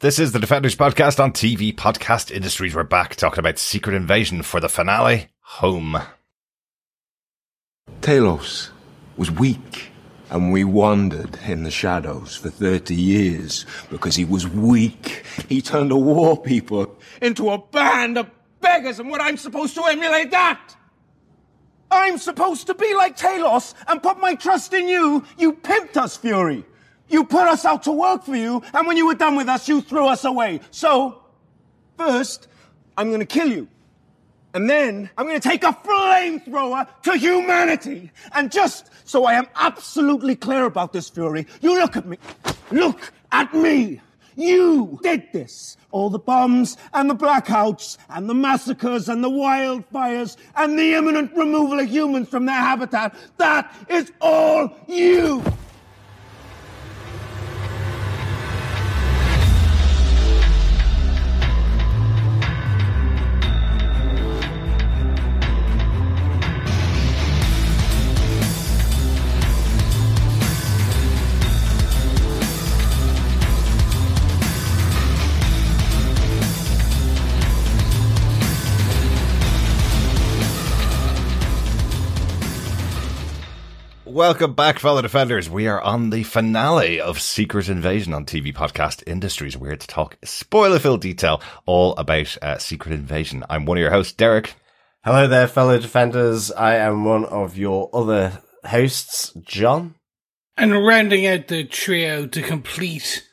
This is the Defenders podcast on TV Podcast Industries. We're back talking about Secret Invasion for the finale, Home. Talos was weak, and we wandered in the shadows for 30 years because he was weak. He turned a war people into a band of beggars, and what I'm supposed to emulate that? I'm supposed to be like Talos and put my trust in you. You pimped us, Fury. You put us out to work for you, and when you were done with us, you threw us away. So, first, I'm gonna kill you. And then I'm going to take a flamethrower to humanity. And just so I am absolutely clear about this, Fury, you look at me. Look at me. You did this. All the bombs and the blackouts and the massacres and the wildfires and the imminent removal of humans from their habitat. That is all you. Welcome back, fellow defenders. We are on the finale of Secret Invasion on TV Podcast Industries. We're here to talk spoiler-filled detail all about uh, Secret Invasion. I'm one of your hosts, Derek. Hello there, fellow defenders. I am one of your other hosts, John. And rounding out the trio to complete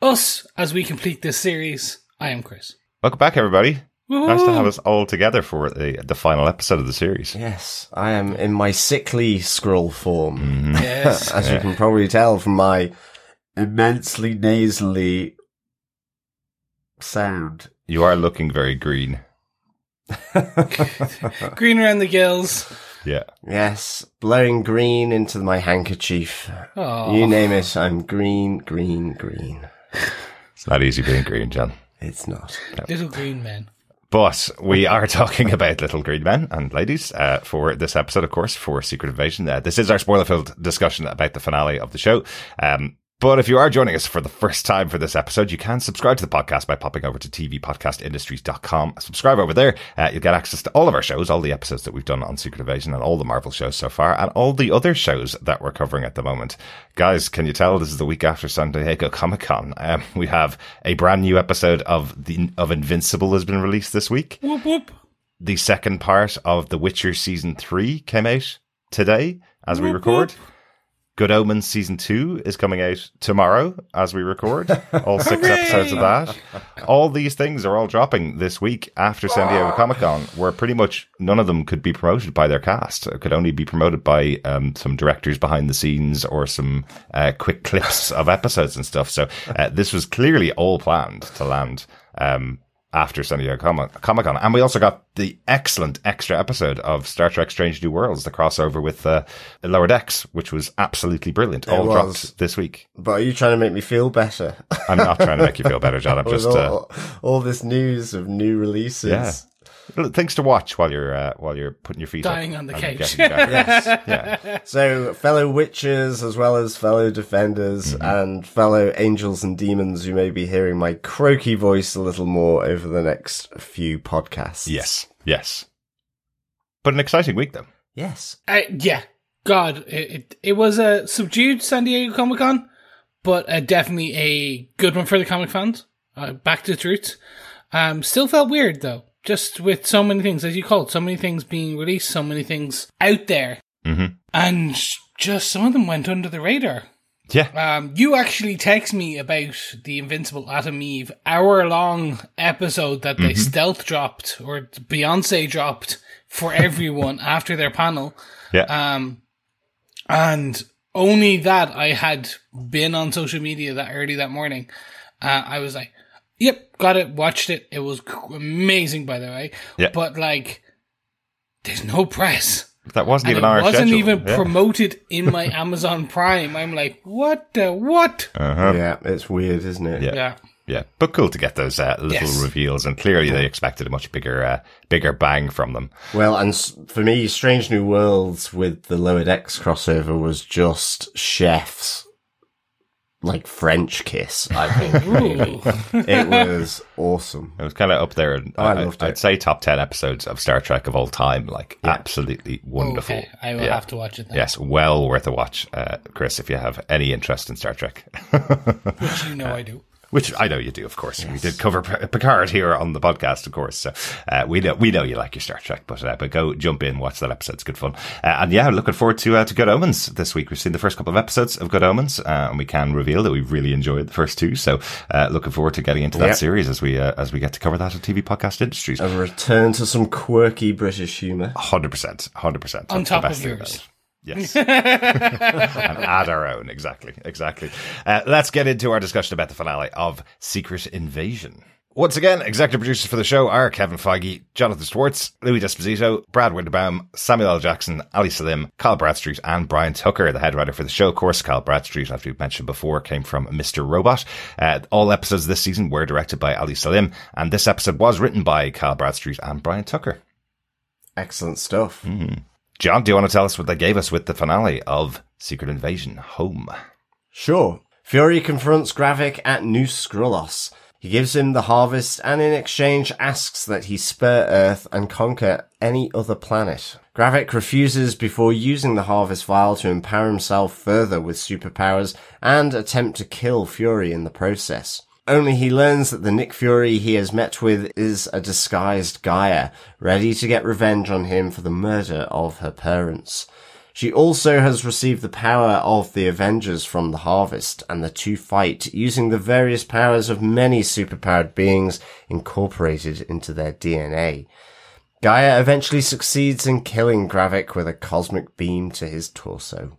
us as we complete this series, I am Chris. Welcome back, everybody. Nice to have us all together for the the final episode of the series. Yes, I am in my sickly Skrull form. Mm-hmm. Yes. As you can probably tell from my immensely nasally sound. You are looking very green. Green around the gills. Yeah. Yes, blowing green into my handkerchief. Oh, You name it, I'm green, green, green. It's not easy being green, John. It's not. little green men. But we are talking about Little Green Men and Ladies uh, for this episode, of course, for Secret Invasion. Uh, this is our spoiler-filled discussion about the finale of the show. Um, but if you are joining us for the first time for this episode, you can subscribe to the podcast by popping over to tvpodcastindustries.com. Subscribe over there. Uh, you'll get access to all of our shows, all the episodes that we've done on Secret Invasion and all the Marvel shows so far and all the other shows that we're covering at the moment. Guys, can you tell this is the week after San Diego Comic Con? Um, we have a brand new episode of the, of Invincible has been released this week Whoop whoop. the second part of The Witcher season three came out today as we Whoop, record. Good Omens season two is coming out tomorrow as we record. All six episodes of that. All these things are all dropping this week after San Diego Comic Con, where pretty much none of them could be promoted by their cast. It could only be promoted by um, some directors behind the scenes or some uh, quick clips of episodes and stuff. So uh, this was clearly all planned to land. Um, after San Diego Comic Con. And we also got the excellent extra episode of Star Trek Strange New Worlds, the crossover with uh, Lower Decks, which was absolutely brilliant. All was. dropped this week. But are you trying to make me feel better? I'm not trying to make you feel better, John. I'm just, uh, all, all this news of new releases. yeah. Things to watch while you're uh, while you're putting your feet up Dying on the and couch. Yes. yeah, So, fellow witches, as well as fellow defenders Mm-hmm. and fellow angels and demons, you may be hearing my croaky voice a little more over the next few podcasts. yes, yes. But an exciting week, though. Yes. Uh, yeah. God, it, it, it was a subdued San Diego Comic Con, but uh, definitely a good one for the comic fans. Uh, back to its roots. Um, still felt weird though, just with so many things, as you call it, so many things being released, so many things out there, Mhm. and just some of them went under the radar. Yeah, Um, you actually text me about the Invincible Atom Eve hour long episode that they stealth dropped or Beyonce dropped for everyone after their panel. yeah. Um, and only that I had been on social media that early that morning. Uh, I was like, yep, got it, watched it. It was amazing, by the way. Yeah. But like, there's no press. that wasn't And even it our wasn't schedule. even yeah. promoted in my Amazon Prime. I'm like, what the what? Uh-huh. Yeah, it's weird, isn't it? Yeah. Yeah. Yeah, but cool to get those uh, little Yes. reveals, and clearly they expected a much bigger, uh, bigger bang from them. Well, and for me, Strange New Worlds with the Lower Decks crossover was just chef's like French kiss. I think Ooh. it was awesome. It was kind of up there. and Oh, I I, loved I'd say top 10 episodes of Star Trek of all time. Like, absolutely wonderful. okay, I will Yeah. have to watch it then. Yes, well worth a watch, uh, Chris, if you have any interest in Star Trek. Which you know I do. Which I know you do, of course. We did cover Picard here on the podcast, of course. So uh, we know we know you like your Star Trek, but uh, but go jump in, watch that episode. It's good fun. Uh, and yeah, looking forward to uh, to Good Omens this week. We've seen the first couple of episodes of Good Omens, uh, and we can reveal that we really enjoyed the first two. So uh, looking forward to getting into that Yep. series as we uh, as we get to cover that at TV Podcast Industries. A return to some quirky British humour. Hundred percent, hundred percent. On top of yours. Yes. and add our own. Exactly. Exactly. Uh, let's get into our discussion about the finale of Secret Invasion. Once again, executive producers for the show are Kevin Feige, Jonathan Schwartz, Louis D'Esposito, Brad Winderbaum, Samuel L. Jackson, Ali Selim, Kyle Bradstreet, and Brian Tucker, the head writer for the show. Of course, Kyle Bradstreet, as we've mentioned before, came from Mr. Robot. Uh, all episodes this season were directed by Ali Selim, and this episode was written by Kyle Bradstreet and Brian Tucker. Excellent stuff. John, do you want to tell us what they gave us with the finale of Secret Invasion Home? Sure. Fury confronts Gravik at New Skrullos. He gives him the harvest and in exchange asks that he spare Earth and conquer any other planet. Gravik refuses before using the harvest vial to empower himself further with superpowers and attempt to kill Fury in the process. Only he learns that the Nick Fury he has met with is a disguised G'iah, ready to get revenge on him for the murder of her parents. She also has received the power of the Avengers from the Harvest, and the two fight using the various powers of many superpowered beings incorporated into their DNA. G'iah eventually succeeds in killing Gravik with a cosmic beam to his torso.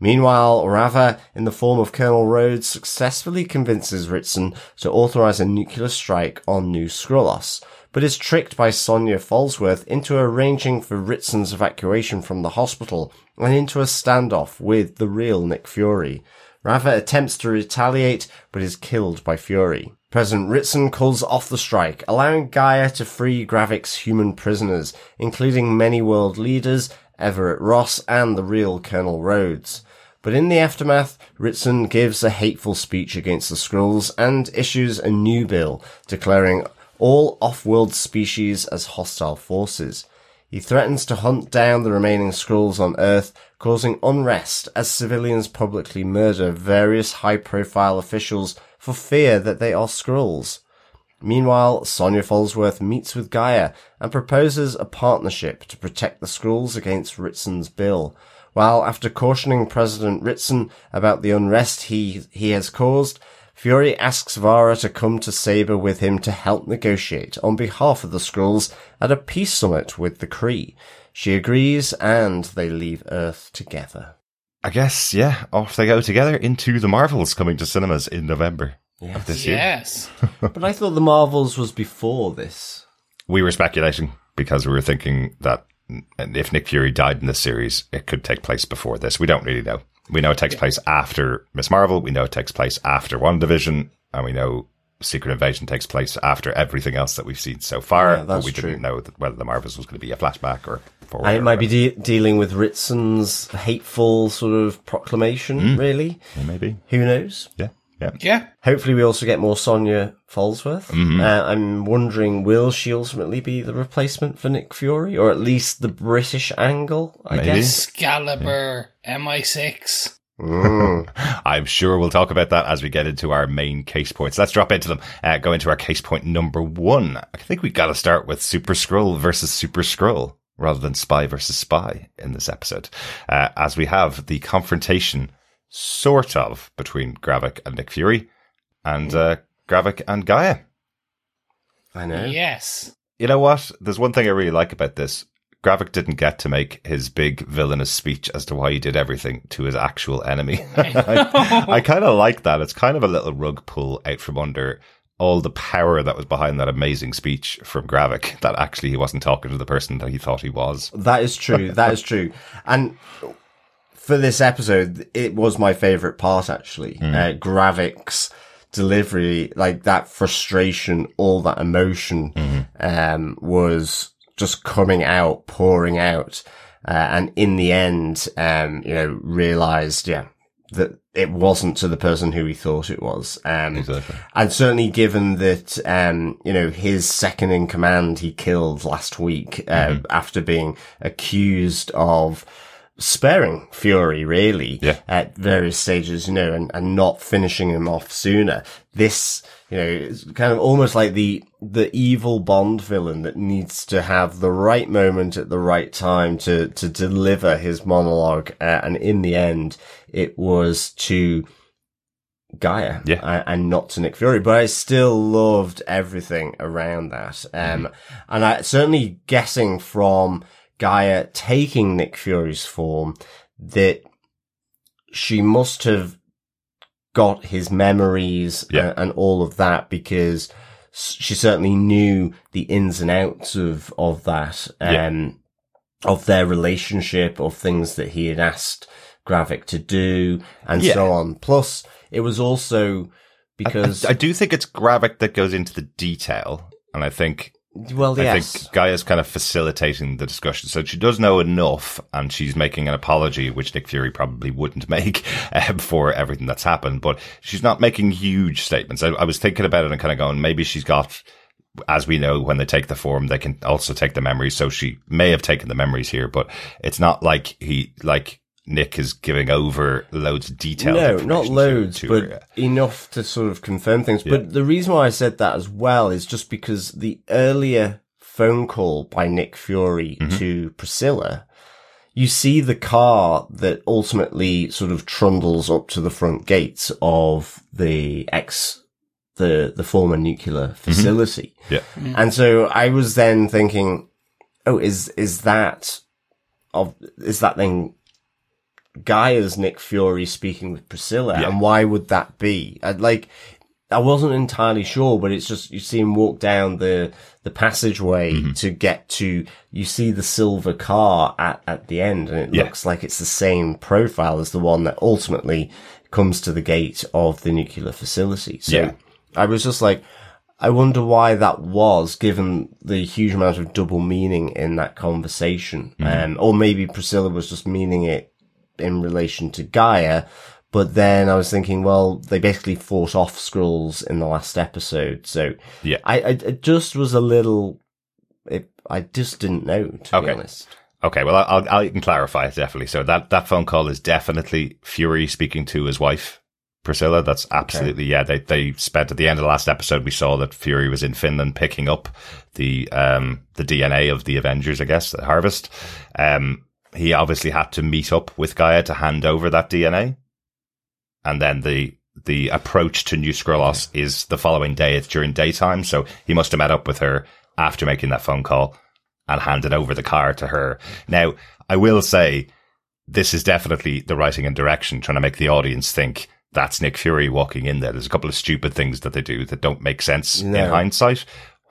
Meanwhile, Raava, in the form of Colonel Rhodes, successfully convinces Ritson to authorize a nuclear strike on New Skrullos, but is tricked by Sonia Falsworth into arranging for Ritson's evacuation from the hospital and into a standoff with the real Nick Fury. Raava attempts to retaliate, but is killed by Fury. President Ritson calls off the strike, allowing G'iah to free Gravik's human prisoners, including many world leaders, Everett Ross, and the real Colonel Rhodes. But in the aftermath, Ritson gives a hateful speech against the Skrulls and issues a new bill declaring all off-world species as hostile forces. He threatens to hunt down the remaining Skrulls on Earth, causing unrest as civilians publicly murder various high-profile officials for fear that they are Skrulls. Meanwhile, Sonia Falsworth meets with G'iah and proposes a partnership to protect the Skrulls against Ritson's bill. While after cautioning President Ritson about the unrest he, he has caused, Fury asks Varra to come to Saber with him to help negotiate on behalf of the Skrulls at a peace summit with the Kree. She agrees and they leave Earth together. I guess, yeah, off they go together into the Marvels coming to cinemas in November of this year. Yes. but I thought the Marvels was before this. We were speculating because we were thinking that if Nick Fury died in this series, it could take place before this. We don't really know. We know it takes place after Miss Marvel. We know it takes place after WandaVision, and we know Secret Invasion takes place after everything else that we've seen so far. Yeah, but we true. didn't know that whether the Marvels was going to be a flashback or forward. It might be de- dealing with Ritson's hateful sort of proclamation, mm. really. Yeah, maybe. Who knows? Yeah, yeah. Yeah. Hopefully, we also get more Sonia Falsworth. Mm-hmm. Uh, I'm wondering, will she ultimately be the replacement for Nick Fury, or at least the British angle? I Maybe. guess. Excalibur, MI6. Mm. I'm sure we'll talk about that as we get into our main case points. Let's drop into them. Uh, go into our case point number one. I think we've got to start with Super Skrull versus Super Skrull rather than Spy versus Spy in this episode, uh, as we have the confrontation sort of between Gravik and Nick Fury and uh, Gravik and G'iah. I know. Yes. You know what? There's one thing I really like about this. Gravik didn't get to make his big villainous speech as to why he did everything to his actual enemy. I, I kind of like that. It's kind of a little rug pull out from under all the power that was behind that amazing speech from Gravik that actually he wasn't talking to the person that he thought he was. That is true. That is true. And for this episode, it was my favorite part actually. Uh, Gravik's delivery, like that frustration, all that emotion, um, was just coming out, pouring out. Uh, and in the end, um, you know, realized, yeah, that it wasn't to the person who he thought it was. Um, Exactly. and certainly given that, um, you know, his second in command he killed last week, uh, Mm-hmm. after being accused of sparing Fury, really, Yeah. at various stages, you know, and, and not finishing him off sooner. This, you know, is kind of almost like the, the evil Bond villain that needs to have the right moment at the right time to, to deliver his monologue. Uh, and in the end, it was to G'iah Yeah. uh, and not to Nick Fury, but I still loved everything around that. Um, and I certainly guessing from G'iah taking Nick Fury's form that she must have got his memories Yeah. and, and all of that because she certainly knew the ins and outs of, of that, Yeah. um, of their relationship, of things that he had asked Gravik to do and Yeah. so on. Plus, it was also because, I do think it's Gravik that goes into the detail, and I think well, I yes. think G'iah's kind of facilitating the discussion. So she does know enough, and she's making an apology, which Nick Fury probably wouldn't make um, for everything that's happened. But she's not making huge statements. I, I was thinking about it and kind of going, maybe she's got. As we know, when they take the form, they can also take the memories. So she may have taken the memories here, but it's not like he, like Nick is giving over loads of detail. No, not loads, to, but her. enough to sort of confirm things. But the reason why I said that as well is just because the earlier phone call by Nick Fury Mm-hmm. to Priscilla, you see the car that ultimately sort of trundles up to the front gates of the ex, the, the former nuclear mm-hmm. facility. yeah, mm. And so I was then thinking, oh, is, is that, of, is that then G'iah's Nick Fury speaking with Priscilla? Yeah. And why would that be? I'd like, I wasn't entirely sure, but it's just, you see him walk down the, the passageway Mm-hmm. to get to, you see the silver car at, at the end and it Yeah. looks like it's the same profile as the one that ultimately comes to the gate of the nuclear facility. So Yeah. I was just like, I wonder why that was, given the huge amount of double meaning in that conversation. Um, or maybe Priscilla was just meaning it in relation to G'iah. But then I was thinking, well, they basically fought off Skrulls in the last episode. So Yeah. I, I it just was a little, it, I just didn't know, to be honest. Okay, well, I'll, I'll, I can clarify it definitely. So that, that phone call is definitely Fury speaking to his wife, Priscilla. That's absolutely, yeah. They, they spent at the end of the last episode, we saw that Fury was in Finland picking up the, um, the DNA of the Avengers, I guess, the harvest. Um, he obviously had to meet up with G'iah to hand over that DNA. And then the, the approach to New Skrullos is the following day. It's during daytime. So he must have met up with her after making that phone call and handed over the car to her. Now, I will say this is definitely the writing and direction trying to make the audience think that's Nick Fury walking in there. There's a couple of stupid things that they do that don't make sense in hindsight.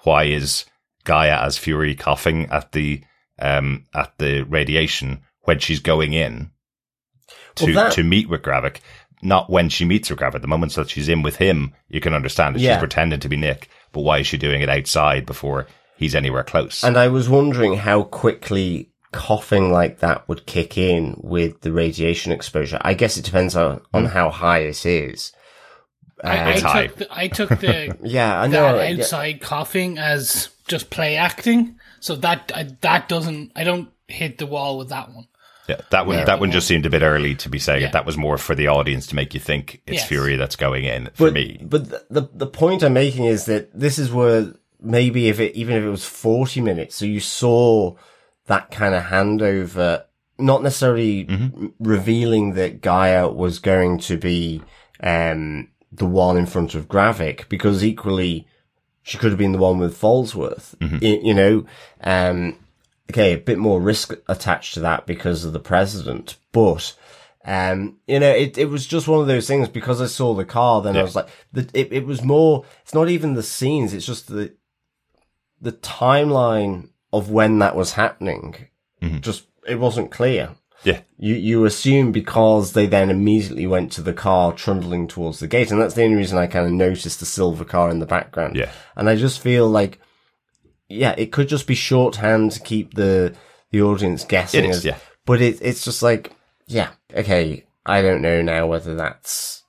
Why is G'iah as Fury coughing at the um at the radiation when she's going in to Well, that- to meet with Gravik? Not when she meets with Gravik. The moments that she's in with him, you can understand that Yeah. she's pretending to be Nick. But why is she doing it outside before he's anywhere close? And I was wondering how quickly coughing like that would kick in with the radiation exposure. I guess it depends on, on Hmm. how high it is. I, I took the, I took the Yeah, I know. that yeah. outside coughing as just play acting. So that I, that doesn't. I don't hit the wall with that one. Yeah, that one that one just seemed a bit early to be saying Yeah. it. That was more for the audience to make you think it's Yes. Fury that's going in for but, me. But the, the the point I'm making is that this is where maybe if it even if it was 40 minutes, so you saw that kind of handover, not necessarily Mm-hmm. r- revealing that G'iah was going to be um the one in front of Gravik, because equally she could have been the one with Falsworth. Mm-hmm. Y- you know, um, okay, a bit more risk attached to that because of the president, but. Um, you know, it, it was just one of those things because I saw the car, then I was like, the, it, it was more, it's not even the scenes, it's just the, the timeline of when that was happening. Mhm. Just, it wasn't clear. Yeah. You, you assume because they then immediately went to the car trundling towards the gate. And that's the only reason I kind of noticed the silver car in the background. Yeah. And I just feel like, yeah, it could just be shorthand to keep the, the audience guessing. It is, as- yeah. But it, it's just like, yeah, okay. I don't know now whether that's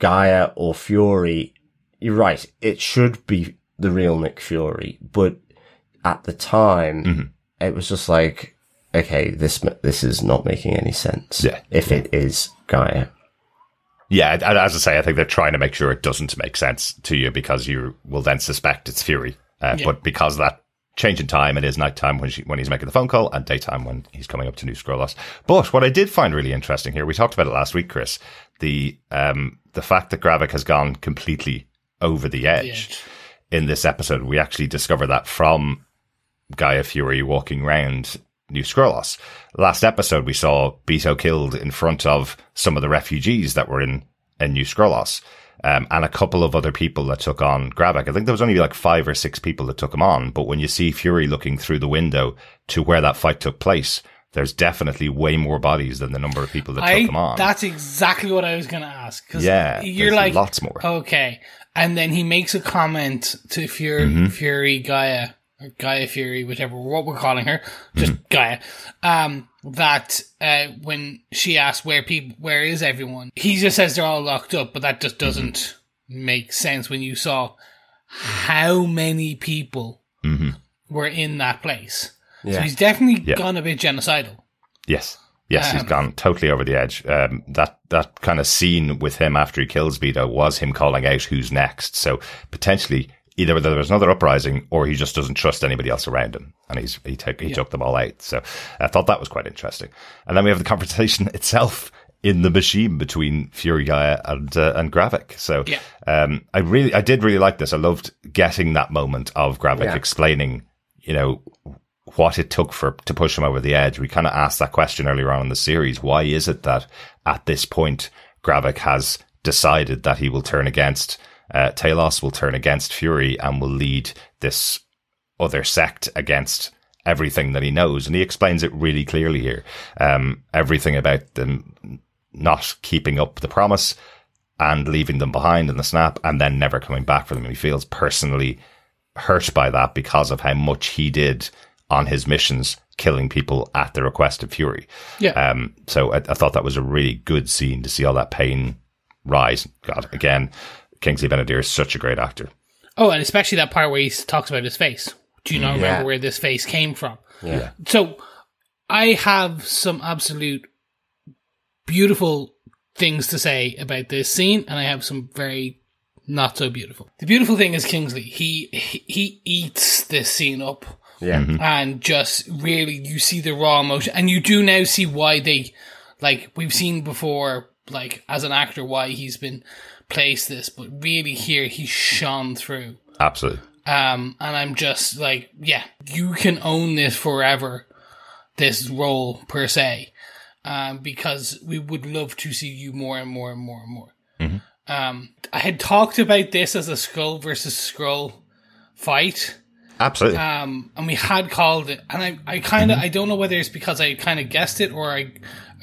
G'iah or Fury. You're right. It should be the real Nick Fury, but at the time, Mhm. it was just like, okay, this this is not making any sense. Yeah. If it is G'iah. Yeah, as I say, I think they're trying to make sure it doesn't make sense to you because you will then suspect it's Fury. Uh, Yeah. But because of that change in time, it is nighttime when she, when he's making the phone call, and daytime when he's coming up to New Skrullos. But what I did find really interesting here, we talked about it last week, Chris, the um the fact that Gravik has gone completely over the edge edge. in this episode. We actually discover that from G'iah Fury walking around New Skrullos. Last episode, we saw Beto killed in front of some of the refugees that were in, in New Skrullos. Um, and a couple of other people that took on Gravik. I think there was only like five or six people that took him on. But when you see Fury looking through the window to where that fight took place, there's definitely way more bodies than the number of people that I, took him on. That's exactly what I was going to ask. 'cause Yeah, you're like lots more. Okay, and then he makes a comment to Fury, Mm-hmm. Fury G'iah, or G'iah Fury, whichever what we're calling her, just Mm-hmm. G'iah. Um, that uh, when she asks where people, where is everyone, he just says they're all locked up, but that just doesn't make sense when you saw how many people were in that place. So he's definitely Yeah. gone a bit genocidal. Yes. Yes, he's gone totally over the edge. Um, that that kind of scene with him after he kills Vito was him calling out who's next. So potentially either there was another uprising or he just doesn't trust anybody else around him, and he's he took he took them all out. So I thought that was quite interesting. And then we have the conversation itself in the machine between Fury G'iah and uh, and Gravik. So Yeah. um, I really I did really like this. I loved getting that moment of Gravik Yeah. explaining, you know, what it took for to push him over the edge. We kind of asked that question earlier on in the series. Why is it that at this point Gravik has decided that he will turn against uh, Talos, will turn against Fury, and will lead this other sect against everything that he knows? And he explains it really clearly here. Um, everything about them not keeping up the promise and leaving them behind in the snap, and then never coming back for them. He feels personally hurt by that because of how much he did on his missions, killing people at the request of Fury. Yeah. Um, so I, I thought that was a really good scene to see all that pain rise. God, again, Kingsley Ben-Adir is such a great actor. Oh, and especially that part where he talks about his face. Do you not mm, Yeah. remember where this face came from? Yeah. So I have some absolute beautiful things to say about this scene, and I have some very not so beautiful. The beautiful thing is Kingsley. He he, he eats this scene up Yeah. Mm-hmm. and just really you see the raw emotion and you do now see why they like we've seen before like as an actor why he's been placed this but really here he shone through. Absolutely. um and i'm just like yeah you can own this forever this role per se um because we would love to see you more and more and more and more. Um i had talked about this as a skull versus Skrull fight Absolutely. um, and we had called it, and I, I kind of, I don't know whether it's because I kind of guessed it or I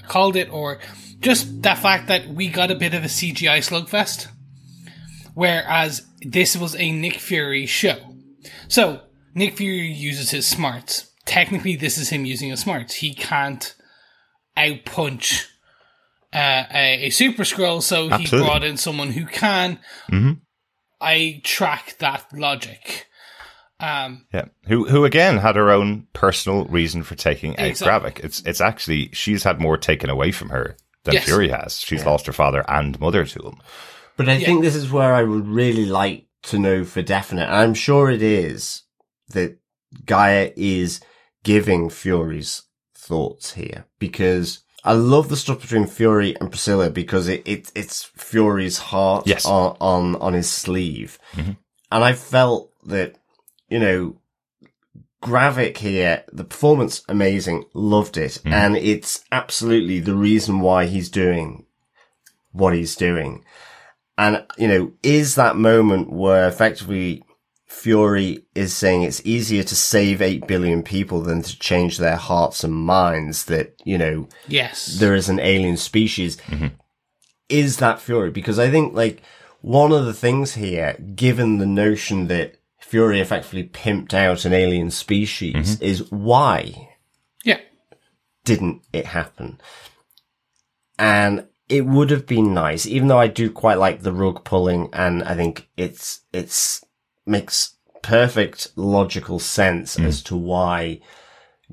called it, or just that fact that we got a bit of a CGI slugfest, whereas this was a Nick Fury show. So Nick Fury uses his smarts. Technically, this is him using his smarts. He can't outpunch uh, a, a super Skrull, so he brought in someone who can. I track that logic. Um, Yeah. Who who again had her own personal reason for taking out Exactly. Gravik. It's it's actually she's had more taken away from her than Yes. Fury has. She's lost her father and mother to him. But I think this is where I would really like to know for definite. and I'm sure it is that G'iah is giving Fury's thoughts here because I love the stuff between Fury and Priscilla because it, it it's Fury's heart Yes. on, on, on his sleeve. And I felt that, you know, Gravik here, the performance amazing, loved it. Hmm. And it's absolutely the reason why he's doing what he's doing. And, you know, is that moment where effectively Fury is saying it's easier to save 8 billion people than to change their hearts and minds that, you know, yes. there is an alien species. Mm-hmm. Is that Fury? Because I think like one of the things here, given the notion that Fury effectively pimped out an alien species mm-hmm. is why yeah. didn't it happen? and it would have been nice, even though I do quite like the rug pulling, and I think it's it's makes perfect logical sense mm. as to why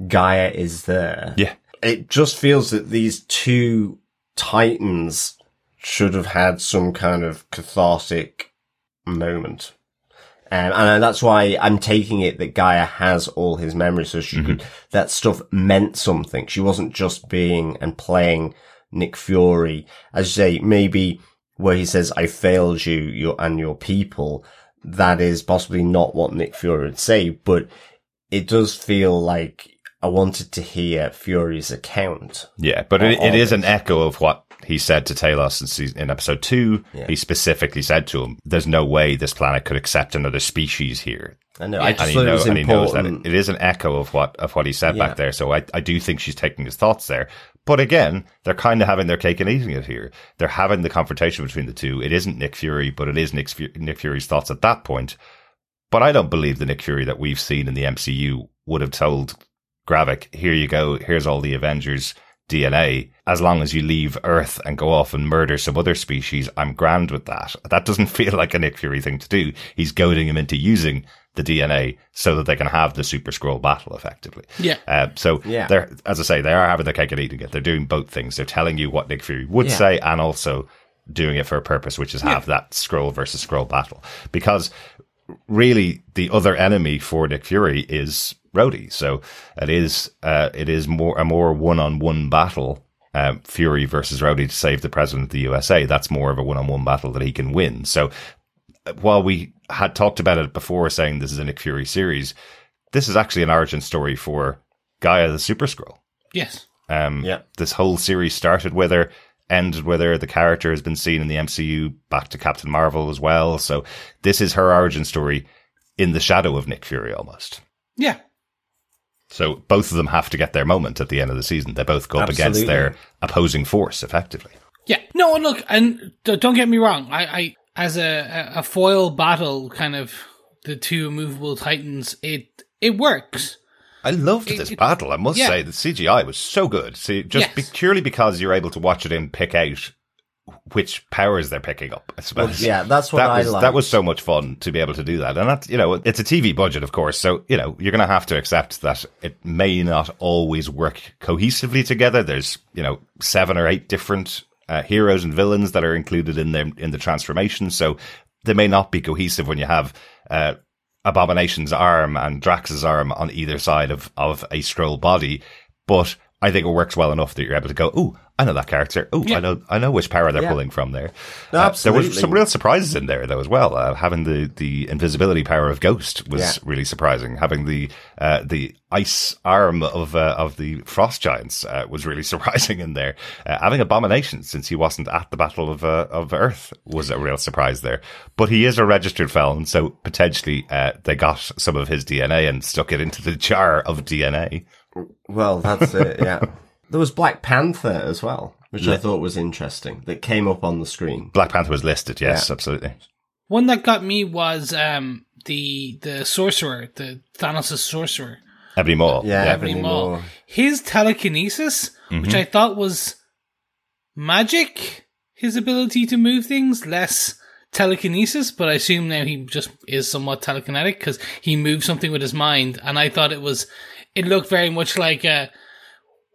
Gaia is there. Yeah. It just feels that these two titans should have had some kind of cathartic moment. Um, and that's why I'm taking it that G'iah has all his memories, so she could, that stuff meant something. She wasn't just being and playing Nick Fury. As you say, maybe where he says, I failed you, your, and your people, that is possibly not what Nick Fury would say, but it does feel like I wanted to hear Fury's account. Yeah, but it, it is an echo of what he said to Talos in, season, in episode two. Yeah. He specifically said to him, "There's no way this planet could accept another species here." I know, I and just he, thought it know, was and he knows that it, it is an echo of what of what he said Yeah. back there. So I, I do think she's taking his thoughts there. But again, they're kind of having their cake and eating it here. They're having the confrontation between the two. It isn't Nick Fury, but it is Nick, Fu- Nick Fury's thoughts at that point. But I don't believe the Nick Fury that we've seen in the MCU would have told Gravik, here you go, here's all the Avengers DNA. As long as you leave Earth and go off and murder some other species, I'm grand with that. That doesn't feel like a Nick Fury thing to do. He's goading him into using the DNA so that they can have the Super Skrull battle effectively. Yeah. Uh, so Yeah. they're, as I say, they are having their cake and eating it. They're doing both things. They're telling you what Nick Fury would Yeah. say and also doing it for a purpose, which is have that Skrull versus Skrull battle. Because really the other enemy for Nick Fury is Rhodey. So it is, uh, it is more, a more one-on-one battle. Um, Fury versus Rhodey to save the president of the USA. That's more of a one-on-one battle that he can win. So uh, while we had talked about it before saying this is a Nick Fury series, this is actually an origin story for G'iah the Super Skrull. Yes. Um, Yeah. This whole series started with her, ended with her. The character has been seen in the MCU back to Captain Marvel as well. So this is her origin story in the shadow of Nick Fury almost. Yeah. So both of them have to get their moment at the end of the season. They both go up against their opposing force effectively. Yeah. No, and look, and don't get me wrong. I, I as a, a- a foil battle, kind of the two immovable titans, it it works. I loved It- this it- battle. I must yeah. say the CGI was so good. See, just Yes. be, purely because you're able to watch it and pick out which powers they're picking up. I suppose. yeah, that's what that I was, liked. That was so much fun to be able to do that, and that you know, it's a TV budget, of course. So you know, you're going to have to accept that it may not always work cohesively together. There's you know seven or eight different uh, heroes and villains that are included in the in the transformation, so they may not be cohesive when you have. Uh, Abomination's arm and Drax's arm on either side of, of a Skrull body, but I think it works well enough that you're able to go, "Ooh, I know that character. Ooh, Yeah. I know, I know which power they're Yeah. pulling from there." No, Uh, there was some real surprises in there though as well. Uh, having the, the invisibility power of Ghost was Yeah. really surprising. Having the uh, the ice arm of uh, of the Frost Giants uh, was really surprising in there. Uh, having Abomination since he wasn't at the Battle of uh, of Earth was a real surprise there. But he is a registered felon, so potentially uh, they got some of his DNA and stuck it into the jar of DNA. Well, that's it, yeah. There was Black Panther as well, which I thought was interesting, that came up on the screen. Black Panther was listed, yes, Yeah. absolutely. One that got me was um the the sorcerer, the Thanos' sorcerer, Ebony Maw, Yeah, Ebony Ebony Maw. Maw. His telekinesis, which I thought was magic, his ability to move things, less telekinesis, but I assume now he just is somewhat telekinetic because he moved something with his mind, and I thought it was, it looked very much like uh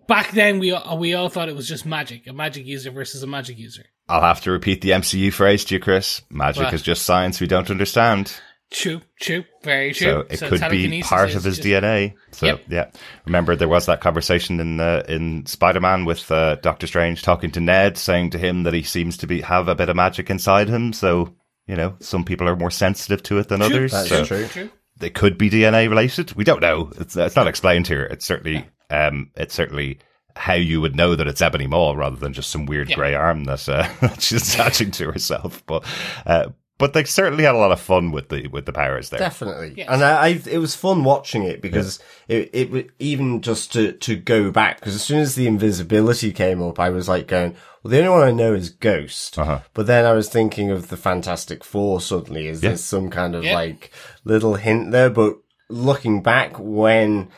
Back then, we all, we all thought it was just magic, a magic user versus a magic user. I'll have to repeat the MCU phrase to you, Chris. Magic What? is just science we don't understand. True, true, very true. So true. it could be part of his just- DNA. So Yep. yeah, remember there was that conversation in uh, in Spider Man with uh, Doctor Strange talking to Ned, saying to him that he seems to be have a bit of magic inside him. So you know, some people are more sensitive to it than True, others. That's so true. They could be DNA related. We don't know. It's it's not explained here. It's certainly um it's certainly how you would know that it's Ebony Maw rather than just some weird Yeah. grey arm that uh, she's attaching to herself. But uh, but they certainly had a lot of fun with the with the powers there. Definitely, Yes. and I, I, it was fun watching it because it, it, wa- even just to to go back because as soon as the invisibility came up, I was like going, well, the only one I know is Ghost, Uh-huh. but then I was thinking of the Fantastic Four. Suddenly, is Yeah. there some kind of Yeah. like little hint there? But looking back, when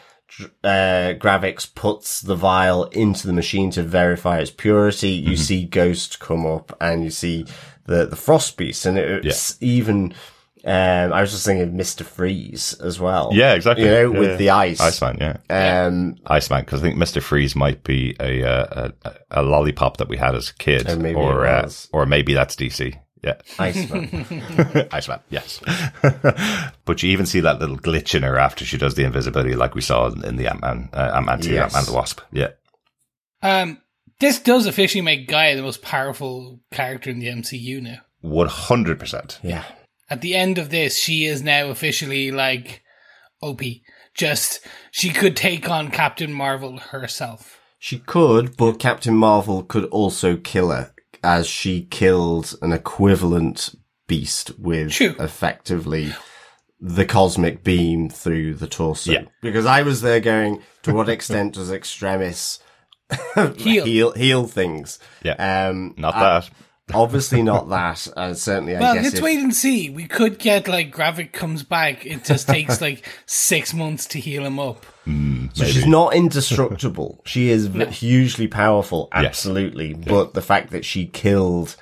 uh, Gravix puts the vial into the machine to verify its purity, you Mm-hmm. see Ghost come up and you see the, the Frost Beast. And it's even, um, I was just thinking of Mr. Freeze as well. Yeah, exactly. You know, Yeah, with yeah. the ice. Iceman, yeah. Um, Iceman, because I think Mr. Freeze might be a, uh, a a lollipop that we had as a kid, maybe or it uh, or maybe that's DC. Yeah, Iceman. Iceman, yes. but you even see that little glitch in her after she does the invisibility, like we saw in, in the Ant Man, uh, Ant Man Two, Yes. Ant Man the Wasp. Yeah, Um, this does officially make G'iah the most powerful character in the MCU now. one hundred percent. yeah. At the end of this, she is now officially like OP. Just she could take on Captain Marvel herself. She could, but Captain Marvel could also kill her as she killed an equivalent beast with True. effectively the cosmic beam through the torso. Yeah. Because I was there going, to what extent does Extremis Heal. heal, heal things? Yeah, Um, not I- that. Obviously not that. And certainly, I Well, guess let's if- wait and see. We could get like Gravik comes back. It just takes like six months to heal him up. So she's not indestructible. she is v- hugely powerful, absolutely. But the fact that she killed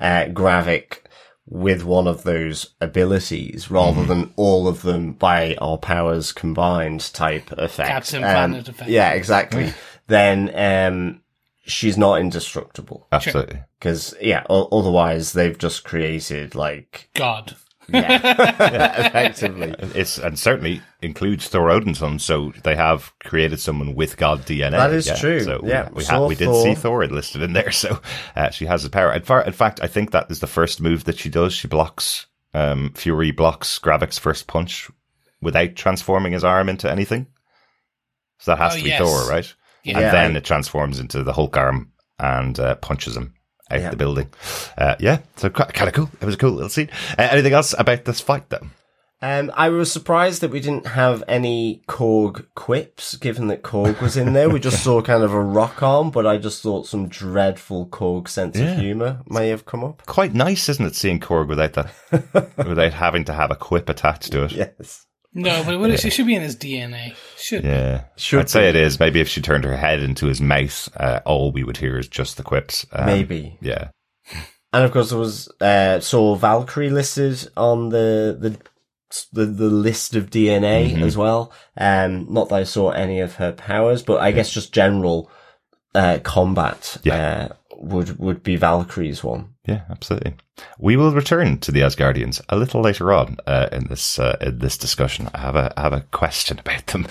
uh, Gravik with one of those abilities rather Mm-hmm. than all of them by our powers combined type effect. Captain um, Planet effect. Yeah, exactly. Then um, she's not indestructible. Absolutely. Because, yeah, o- otherwise they've just created, like, God. Yeah, effectively. It's and certainly includes Thor Odinson, so they have created someone with God DNA. That is yeah. true. So we- Yeah, we, ha- we did Thor. see Thor listed in there, so uh, she has the power. In, far, in fact, I think that is the first move that she does. She blocks um, Fury blocks Gravik's first punch without transforming his arm into anything. So that has Oh, to be yes. Thor, right? Yeah. And then I- it transforms into the Hulk arm and uh, punches him out Yeah. the building. Uh, yeah, so kind of cool. It was a cool little scene. Uh, anything else about this fight, though? Um, I was surprised that we didn't have any Korg quips, given that Korg was in there. We just saw kind of a rock arm, but I just thought some dreadful Korg sense Yeah. of humour may have come up. quite nice, isn't it, seeing Korg without that, without having to have a quip attached to it? Yes. No, but it, would, it should be in his DNA. Should. Should I'd say it is. Maybe if she turned her head into his mouth, uh, all we would hear is just the quips. Um, Maybe. yeah, And of course, there was, uh, saw Valkyrie listed on the, the, the, the list of DNA Mm-hmm. as well. Um, not that I saw any of her powers, but I guess just general, uh, combat, Yeah. uh, would, would be Valkyrie's one. Yeah, absolutely. We will return to the Asgardians a little later on uh, in this uh, in this discussion. I have a I have a question about them.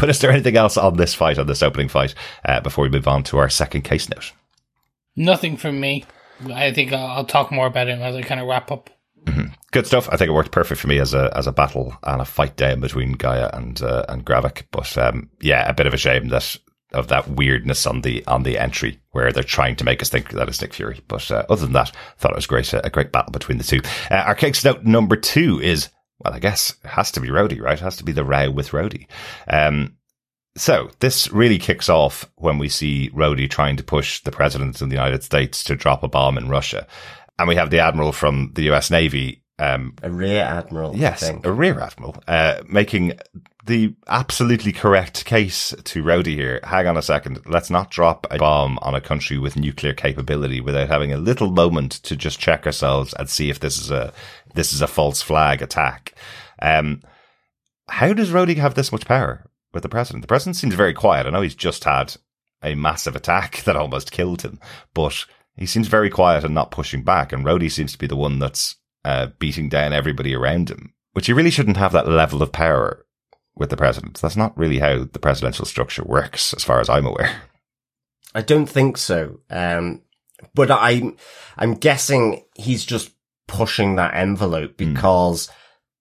but is there anything else on this fight, on this opening fight, uh, before we move on to our second case note? Nothing from me. I think I'll, I'll talk more about it as I kind of wrap up. Good stuff. I think it worked perfect for me as a as a battle and a fight down between G'iah and uh, and Gravik. But um, yeah, a bit of a shame that of that weirdness on the on the entry where they're trying to make us think that it's Nick Fury. But uh, other than that, thought it was great. A, a great battle between the two. Uh, our case note number two is well, I guess it has to be Rhodey, right? It has to be the row with Rhodey. Um, so this really kicks off when we see Rhodey trying to push the president of the United States to drop a bomb in Russia. And we have the admiral from the US Navy, um, A rear admiral. I yes, a rear admiral, uh, making the absolutely correct case to Rhodey here. Hang on a second. Let's not drop a bomb on a country with nuclear capability without having a little moment to just check ourselves and see if this is a, this is a false flag attack. Um, how does Rhodey have this much power with the president? The president seems very quiet. I know he's just had a massive attack that almost killed him, but he seems very quiet and not pushing back. And Rhodey seems to be the one that's uh, beating down everybody around him, which he really shouldn't have that level of power with the president. That's not really how the presidential structure works, as far as I'm aware. I don't think so. Um, but I'm, I'm guessing he's just pushing that envelope Hmm. because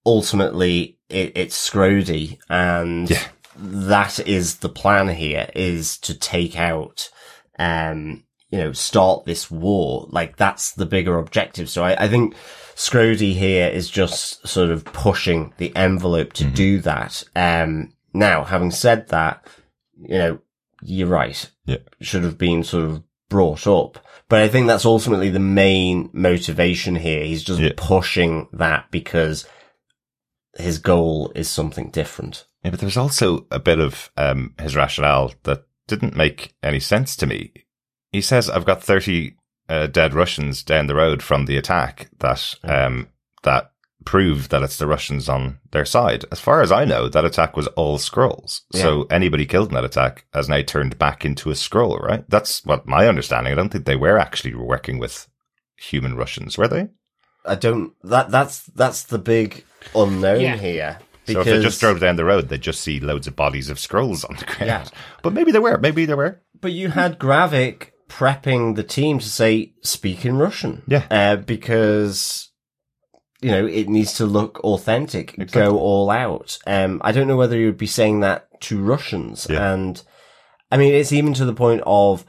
ultimately it, it's Scrody and Yeah. that is the plan here is to take out, um, you know, start this war. Like that's the bigger objective. So I, I think Scrody here is just sort of pushing the envelope Mm-hmm. to do that. Um, now having said that, you know, you're right Yeah. should have been sort of brought up. But I think that's ultimately the main motivation here. He's just Yeah. pushing that because his goal is something different. Yeah, but there's also a bit of um, his rationale that didn't make any sense to me. He says, "I've got thirty uh, dead Russians down the road from the attack that um, that prove that it's the Russians on their side." As far as I know, that attack was all Skrulls. So anybody killed in that attack has now turned back into a Skrull, right? That's what my understanding. I don't think they were actually working with human Russians, were they? I don't. That that's that's the big unknown Yeah. here. So if they just drove down the road, they'd just see loads of bodies of Skrulls on the ground. Yeah. But maybe they were. Maybe they were. But you had Gravik prepping the team to say, speak in Russian. Yeah. Uh, because, you know, it needs to look authentic, Exactly. go all out. Um, I don't know whether you would be saying that to Russians. Yeah. And, I mean, it's even to the point of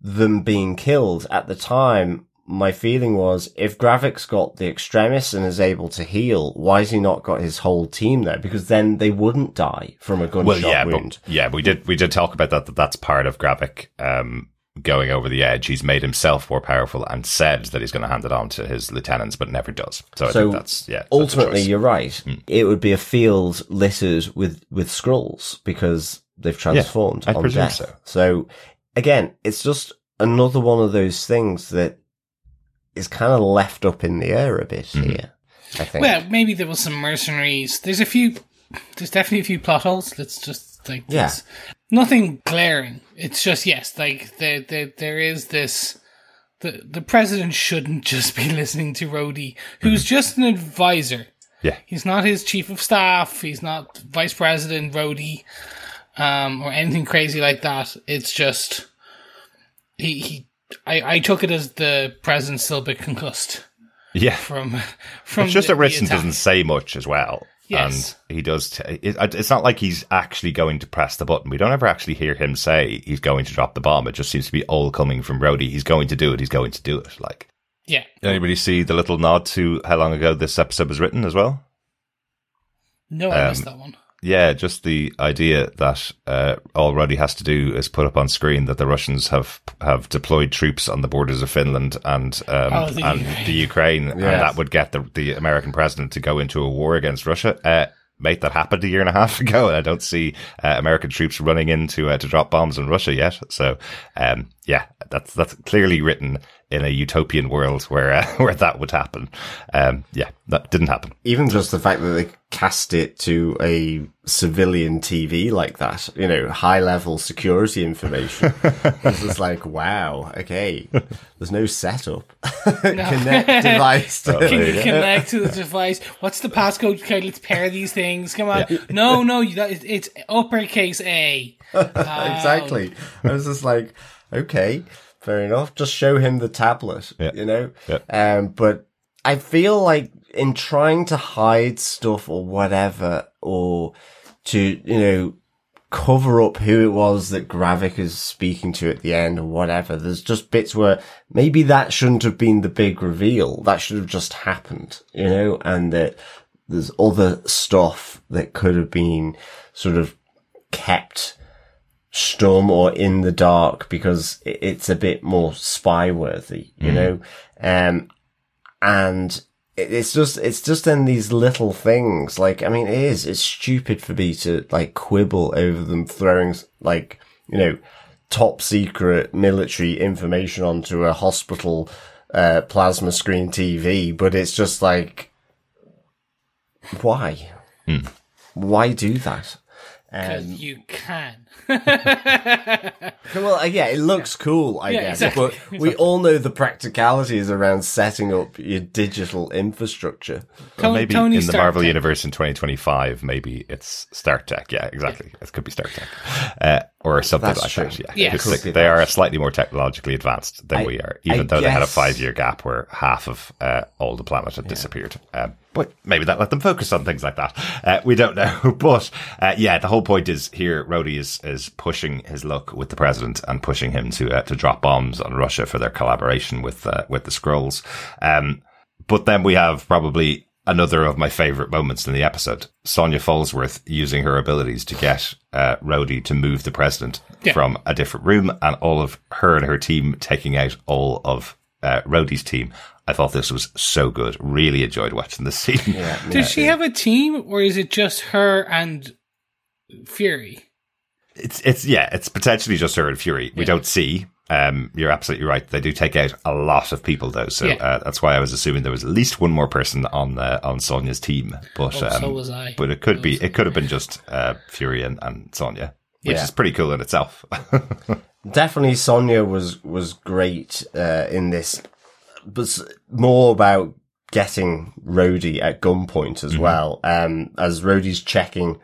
them being killed at the time. My feeling was if Gravik's got the extremists and is able to heal, why has he not got his whole team there? Because then they wouldn't die from a gunshot Well, yeah, wound. but yeah, we did we did talk about that. That that's part of Gravik um, going over the edge. He's made himself more powerful and said that he's going to hand it on to his lieutenants, but never does. So, I So think that's yeah. ultimately, choice. Hmm. you're right. It would be a field littered with with Skrulls because they've transformed I on presume death. so. So again, it's just another one of those things that is kind of left up in the air a bit Mm-hmm. here. I think. Well, maybe there was some mercenaries. There's a few. There's definitely a few plot holes. Let's just like Yeah. Nothing glaring. It's just yes, like there there there is this. The the president shouldn't just be listening to Rhodey, who's just an advisor. yeah. He's not his chief of staff. He's not vice president Rhodey, um, or anything crazy like that. It's just he he. I, I took it as the president's still a bit concussed Yeah. from from. It's just that Richardson doesn't say much as well. Yes. And he does. T- it's not like he's actually going to press the button. We don't ever actually hear him say he's going to drop the bomb. It just seems to be all coming from Rhodey. He's going to do it. He's going to do it. Like, Yeah. anybody see the little nod to how long ago this episode was written as well? No, I Um, missed that one. Yeah, just the idea that uh, all Rhodey has to do is put up on screen that the Russians have have deployed troops on the borders of Finland and um, Oh, the and Ukraine. the Ukraine, and that would get the the American president to go into a war against Russia. Uh, mate, that happened a year and a half ago, and I don't see uh, American troops running in to uh, to drop bombs in Russia yet. So, um, yeah, that's that's clearly written in a utopian world where uh, where that would happen. Um, yeah, that didn't happen. Even just the fact that they cast it to a civilian TV like that, you know, high level security information. it's just like, wow, okay. There's no setup. Connect device to Can you connect to the device? What's the passcode? Okay, let's pair these things. Come on. No, no, that, it's uppercase A. exactly. I was just like, okay, fair enough. Just show him the tablet, Yeah. you know? Yeah. Um, but I feel like in trying to hide stuff or whatever, or to, you know, cover up who it was that Gravik is speaking to at the end or whatever, there's just bits where maybe that shouldn't have been the big reveal. That should have just happened, you know, and that there's other stuff that could have been sort of kept stum or in the dark because it's a bit more spy worthy, you know? Um, and it's just, it's just in these little things. Like, I mean, it is, it's stupid for me to like quibble over them throwing like, you know, top secret military information onto a hospital, uh, plasma screen TV, but it's just like, why? Why do that? Because Um, you can. Well, uh, yeah, it looks cool, I Yeah, guess, exactly. but we all know the practicalities around setting up your digital infrastructure. Tony, maybe Tony in the Stark Marvel tech. universe in 2025, maybe it's Star Trek. Yeah, exactly. It could be Star Trek, uh, or something That's like true. that. Yeah, Yeah. Because Could they are slightly more technologically advanced than I- we are, I even though they had a five-year gap where half of uh, all the planet had disappeared. Um, but maybe that let them focus on things like that. Uh, we don't know. But uh, yeah, the whole point is here. Rhodey is is pushing his luck with the president and pushing him to uh, to drop bombs on Russia for their collaboration with uh, with the Skrulls. Um, but then we have probably another of my favorite moments in the episode. Sonia Falsworth using her abilities to get uh, Rhodey to move the president Yeah. from a different room and all of her and her team taking out all of uh, Rhodey's team. I thought this was so good. Really enjoyed watching this scene. Yeah, Does she have a team, or is it just her and Fury. It's it's yeah, it's potentially just her and Fury. We don't see. Um, you're absolutely right. They do take out a lot of people though, so Yeah. uh, that's why I was assuming there was at least one more person on uh, on Sonya's team. But Oh, um, so was I. But it could So be it could have been just uh, Fury and, and Sonya, which Yeah. is pretty cool in itself. Definitely, Sonya was was great uh, in this, but more about getting Rhodey at gunpoint as well. Um, as Rhodey's checking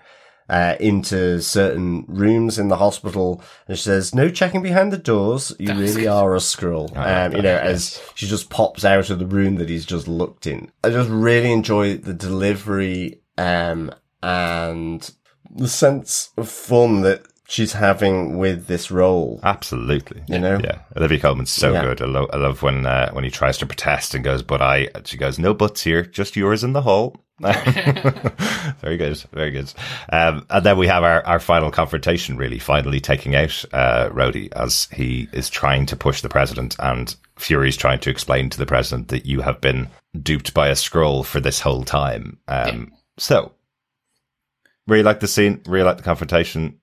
uh, into certain rooms in the hospital, and she says, "No checking behind the doors. You really are a Skrull." Um, you know, as she just pops out of the room that he's just looked in. I just really enjoy the delivery um, and the sense of fun that she's having with this role. Absolutely, You know? Yeah, Olivia Colman's so Yeah. good. I, lo- I love when uh, when he tries to protest and goes, "But I," she goes, "No buts here, just yours in the hole." very good, very good. Um, and then we have our, our final confrontation, really, finally taking out uh, Rhodey as he is trying to push the president, and Fury's trying to explain to the president that you have been duped by a Skrull for this whole time. Um, So, really like the scene, really like the confrontation.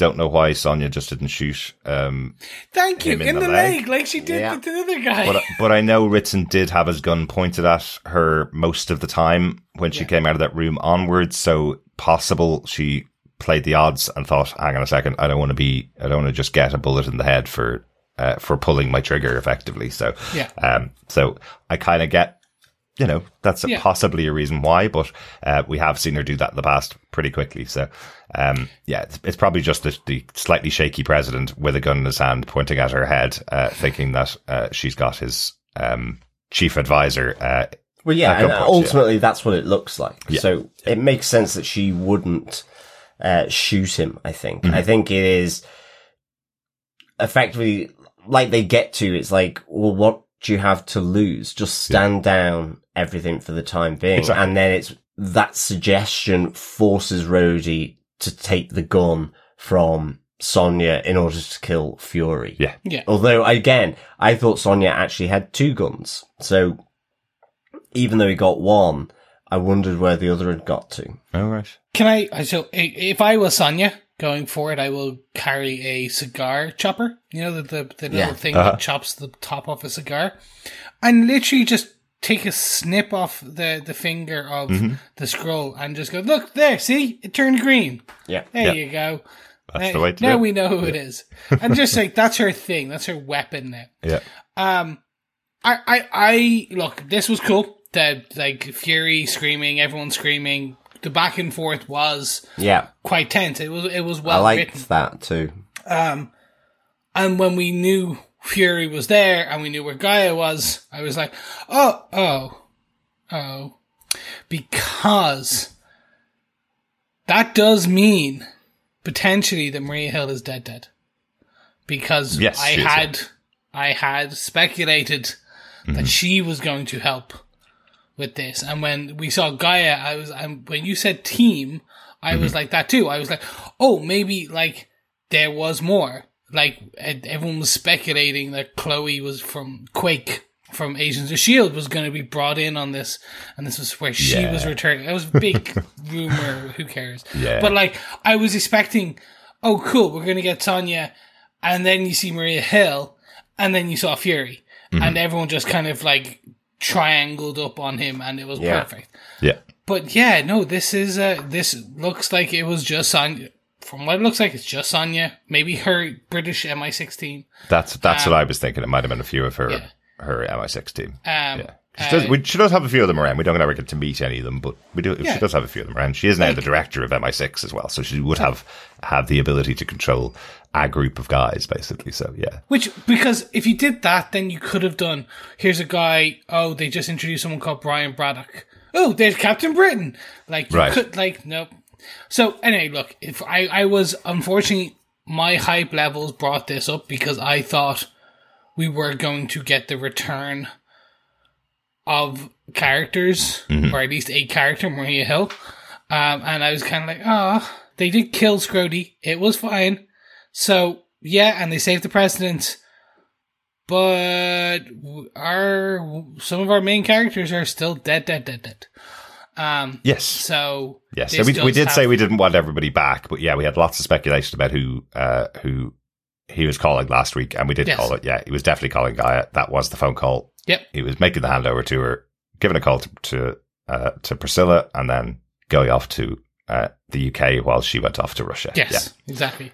Don't know why Sonya just didn't shoot. Um, Thank you. Him In, in the, the leg. leg. like she did Yeah. with the other guy. but but I know Ritson did have his gun pointed at her most of the time when she came out of that room onwards. So possible she played the odds and thought, "Hang on a second, I don't want to be, I don't want to just get a bullet in the head for uh, for pulling my trigger effectively." So Yeah. um, so I kind of get. You know, that's Yeah. possibly a reason why, but uh, we have seen her do that in the past pretty quickly. So, um, yeah, it's, it's probably just the, the slightly shaky president with a gun in his hand pointing at her head, uh, thinking that uh, she's got his um, chief advisor. Uh, Well, yeah, and ultimately that's what it looks like. Yeah. So it makes sense that she wouldn't uh, shoot him. I think. Mm-hmm. I think it is effectively like they get to. It's like, well, what do you have to lose? Just stand down everything for the time being, Exactly. and then it's that suggestion forces Rhodey to take the gun from Sonya in order to kill Fury. Yeah. yeah. Although again, I thought Sonya actually had two guns. So even though he got one, I wondered where the other had got to. oh, right. Can I? I- So if I was Sonya going for it, I will carry a cigar chopper. You know the the, the little Yeah. thing Uh-huh. that chops the top off a cigar, and literally just take a snip off the the finger of Mm-hmm. the Skrull and just go look there. See, it turned green. Yeah. There Yeah. you go. That's now, the way to now do it. we know who it is, and just like that's her thing. That's her weapon now. Yeah. Um, I, I, I look. This was cool. The like Fury screaming, everyone screaming. The back and forth was Yeah. quite tense. It was it was well. I liked written. that too. Um, and when we knew Fury was there and we knew where G'iah was, I was like, oh, oh, oh, because that does mean potentially that Maria Hill is dead, dead. Because Yes, I had, I had speculated that mm-hmm. she was going to help with this, and when we saw G'iah, I was, and when you said team, I was mm-hmm. like that too. I was like, oh, maybe like there was more. Like everyone was speculating that Chloe was from Quake from Agents of Shield was going to be brought in on this, and this was where she Yeah. was returning. It was a big rumor. Who cares? Yeah. But like, I was expecting, oh, cool, we're going to get Sonya, and then you see Maria Hill, and then you saw Fury, Mm-hmm. and everyone just kind of like triangled up on him, and it was Yeah. perfect. Yeah. But yeah, no, this is uh this looks like it was just Sonya. From what it looks like, it's just Sonya. Maybe her British MI6 team. That's that's what I was thinking. It might have been a few of her Um, yeah. her MI6 team. Um, Yeah. She does, uh, we, she does have a few of them around. We don't ever get to meet any of them, but we do. Yeah. She does have a few of them around. She is now the director of MI6 as well, so she would have have the ability to control a group of guys, basically. So yeah, Which because if you did that, then you could have done. Here's a guy. Oh, they just introduced someone called Brian Braddock. Oh, there's Captain Britain. Like you Right. could like nope. So anyway, look. If I I was unfortunately my hype levels brought this up because I thought we were going to get the return of characters, or at least a character, Maria Hill. Um, and I was kind of like, oh, they did kill Scrody. It was fine. So yeah, and they saved the president. But our some of our main characters are still dead, dead, dead, dead. Um, Yes. so Yes, so we, we did have- say we didn't want everybody back, but yeah, we had lots of speculation about who uh, who he was calling last week, and we did Yes. call it. Yeah, he was definitely calling G'iah. That was the phone call. Yep. He was making the handover to her, giving a call to to, uh, to Priscilla, and then going off to uh, the UK while she went off to Russia. Yes, exactly.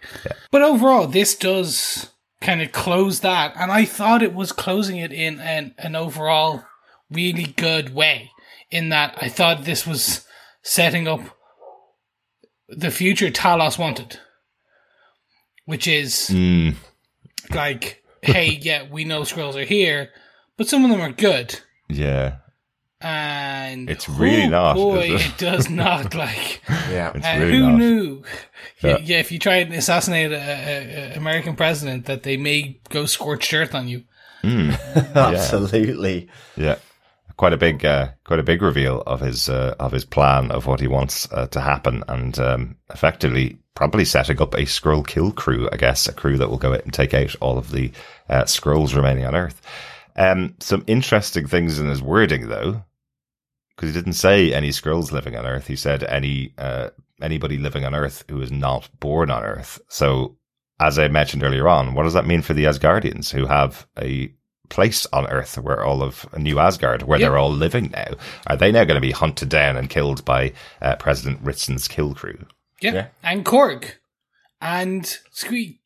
But overall, this does kind of close that, and I thought it was closing it in an, an overall really good way. In that, I thought this was setting up the future Talos wanted, which is Mm, like, hey, yeah, we know Skrulls are here, but some of them are good. yeah. And It's really oh not, Boy, it? it does not like. Yeah. It's Uh, really who not. knew? Yeah. Yeah. yeah, if you try and assassinate an American president, that they may go scorched earth on you. Absolutely. Yeah, quite a big, uh, quite a big reveal of his uh, of his plan of what he wants uh, to happen, and um, effectively probably setting up a Skrull kill crew. I guess a crew that will go out and take out all of the uh, Skrulls remaining on Earth. Um, some interesting things in his wording, though, because he didn't say any Skrulls living on Earth. He said any uh, anybody living on Earth who is not born on Earth. So. As I mentioned earlier on, what does that mean for the Asgardians who have a place on Earth where all of New Asgard, where Yep. they're all living now, are they now going to be hunted down and killed by uh, President Ritson's kill crew? Yeah. Yeah. And Korg. And Squeak.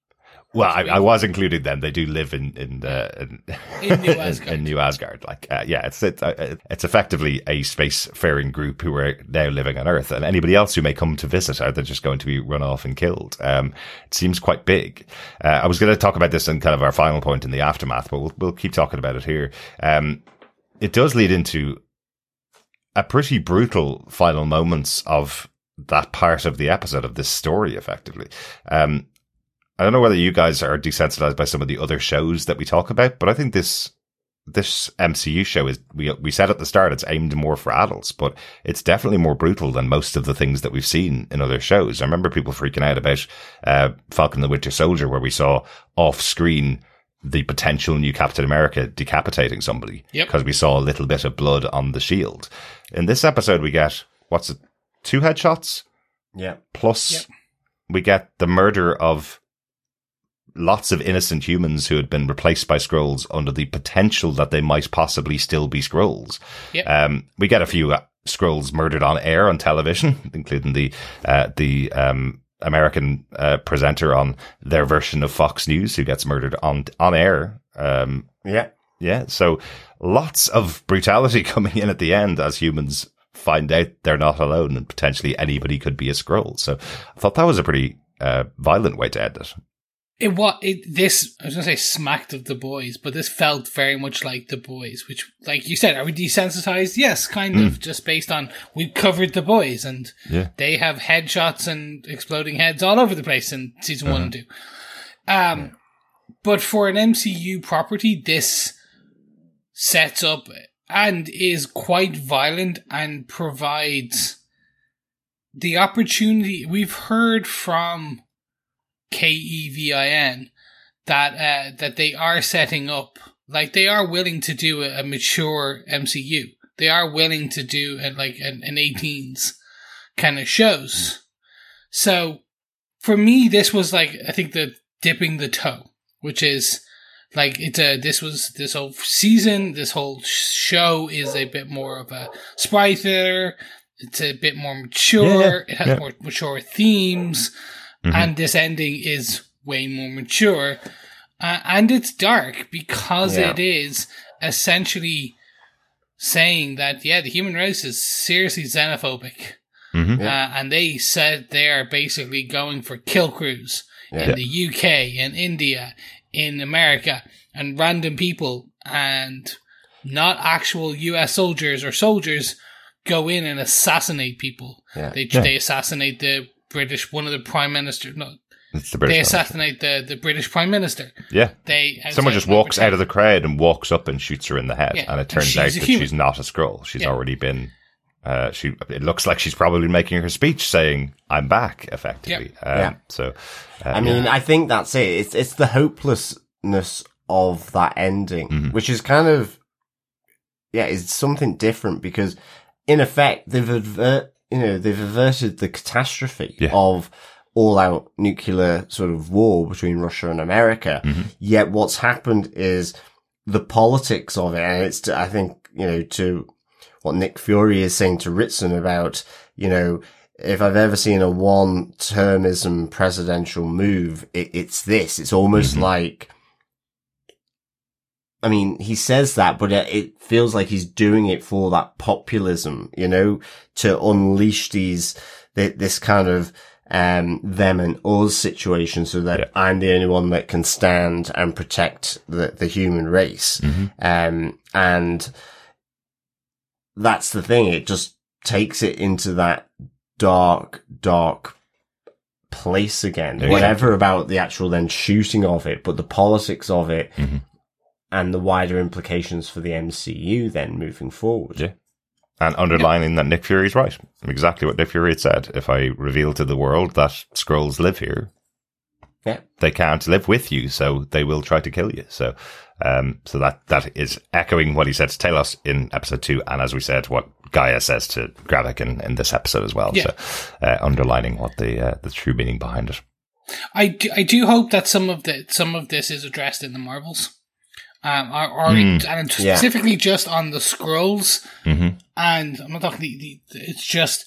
Well, I, I was included then. They do live in in uh, in, In New Asgard. in New Asgard. Like, uh, yeah, it's it's, uh, it's effectively a spacefaring group who are now living on Earth, and anybody else who may come to visit are they just going to be run off and killed? Um, it seems quite big. Uh, I was going to talk about this in kind of our final point in the aftermath, but we'll we'll keep talking about it here. Um, it does lead into a pretty brutal final moments of that part of the episode of this story, effectively. Um, I don't know whether you guys are desensitized by some of the other shows that we talk about, but I think this this MCU show is we we said at the start it's aimed more for adults, but it's definitely more brutal than most of the things that we've seen in other shows. I remember people freaking out about uh, Falcon the Winter Soldier, where we saw off screen the potential new Captain America decapitating somebody Yep. because we saw a little bit of blood on the shield. In this episode, we get what's it, two headshots Yeah. plus Yep. we get the murder of lots of innocent humans who had been replaced by Skrulls under the potential that they might possibly still be Skrulls. Yep. Um, we get a few uh, Skrulls murdered on air on television, including the uh, the um, American uh, presenter on their version of Fox News who gets murdered on on air. Um, Yeah. yeah, so lots of brutality coming in at the end as humans find out they're not alone and potentially anybody could be a Skrull. So I thought that was a pretty uh, violent way to end it. It what it this I was gonna say smacked of the boys, but this felt very much like the boys, which like you said, are we desensitized? Yes, kind of, just based on we've covered the boys and Yeah. they have headshots and exploding heads all over the place in season one and two. Um but for an MCU property, this sets up and is quite violent and provides the opportunity we've heard from KEVIN that uh, that they are setting up like they are willing to do a, a mature MCU. They are willing to do a, like an, an 18s kind of shows. So for me, this was like I think the dipping the toe, which is like it's a this was this whole season, this whole show is a bit more of a spy thriller. It's a bit more mature. Yeah, it has yeah. more mature themes, and this ending is way more mature, uh, and it's dark because Yeah. it is essentially saying that yeah, the human race is seriously xenophobic, Mhm. uh, and they said they are basically going for kill crews in the UK, in India, in America, and random people, and not actual US soldiers or soldiers go in and assassinate people. Yeah. They Yeah. they assassinate the British one of the prime minister. No, It's the they British. one. assassinate the the British prime minister. Yeah. They Someone just walks out of the crowd and walks up and shoots her in the head, Yeah, and it turns she's out that human. she's not a Skrull. She's Yeah. already been. Uh, she. It looks like she's probably making her speech saying, "I'm back." Effectively. Um, Yeah. So. Uh, I mean, I think that's it. It's it's the hopelessness of that ending, Mhm. which is kind of yeah, it's something different because in effect, they've avert, you know, they've averted the catastrophe Yeah. of all out nuclear sort of war between Russia and America. Mm-hmm. Yet what's happened is the politics of it. And it's, to, I think, you know, to what Nick Fury is saying to Ritson about, you know, if I've ever seen a one termism presidential move, it, it's this. It's almost like, I mean, he says that, but it, feels like he's doing it for that populism, you know, to unleash these, this kind of, um, them and us situation so that Yeah. I'm the only one that can stand and protect the, the human race. Um, and that's the thing. It just takes it into that dark, dark place again. Yeah. Whatever about the actual then shooting of it, but the politics of it Mhm. And the wider implications for the MCU then moving forward. Yeah. And underlining that Nick Fury's right. Exactly what Nick Fury had said. If I reveal to the world that Skrulls live here, Yeah. they can't live with you, so they will try to kill you. So, um, so that that is echoing what he said to Talos in episode two, and as we said, what G'iah says to Gravik in, in this episode as well. Yeah. So, uh, underlining what the uh, the true meaning behind it. I do, I do hope that some of the some of this is addressed in the Marvels, um, or, Hmm. and Yeah. specifically just on the Skrulls. Mm-hmm. And I'm not talking the, the it's just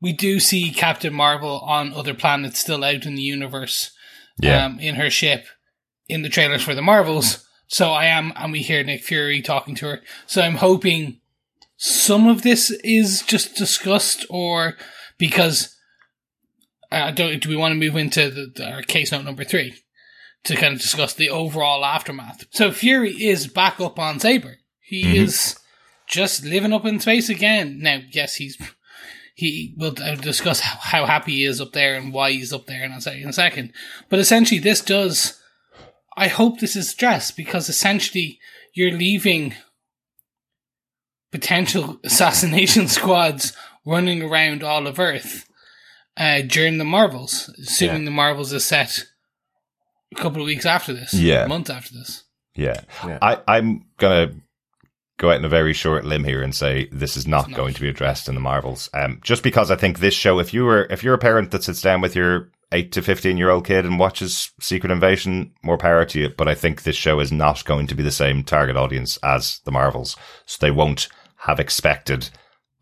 we do see Captain Marvel on other planets still out in the universe, Yeah. um, in her ship, in the trailers for the Marvels. So I am, and we hear Nick Fury talking to her. So I'm hoping some of this is just discussed, or because uh, don't do we want to move into the, the, our case note number three to kind of discuss the overall aftermath? So Fury is back up on Saber. He Mhm. is just living up in space again. Now, yes, he's he will discuss how, happy he is up there and why he's up there in a, in a second. But essentially, this does. I hope this is stressed because essentially you're leaving potential assassination squads running around all of Earth uh, during the Marvels, assuming Yeah. the Marvels is set a couple of weeks after this, Yeah. a month after this. Yeah. Yeah. I, I'm going to go out in a very short limb here and say this is not not. going to be addressed in the Marvels. Um, just because I think this show, if you were, if you're a parent that sits down with your eight to 15 year old kid and watches Secret Invasion, more power to you. But I think this show is not going to be the same target audience as the Marvels. So they won't have expected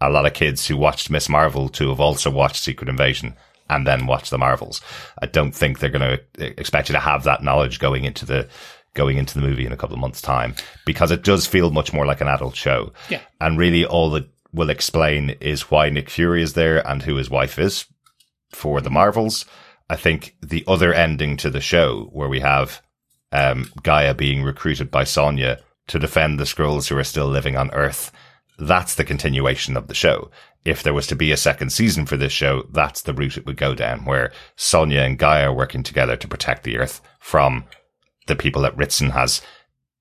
a lot of kids who watched Miss Marvel to have also watched Secret Invasion and then watch the Marvels. I don't think they're going to expect you to have that knowledge going into the going into the movie in a couple of months' time because it does feel much more like an adult show. Yeah. And really, all that will explain is why Nick Fury is there and who his wife is for the Marvels. I think the other ending to the show where we have um, G'iah being recruited by Sonya to defend the Skrulls who are still living on Earth. That's the continuation of the show. If there was to be a second season for this show, that's the route it would go down, where Sonya and G'iah are working together to protect the Earth from the people that Ritson has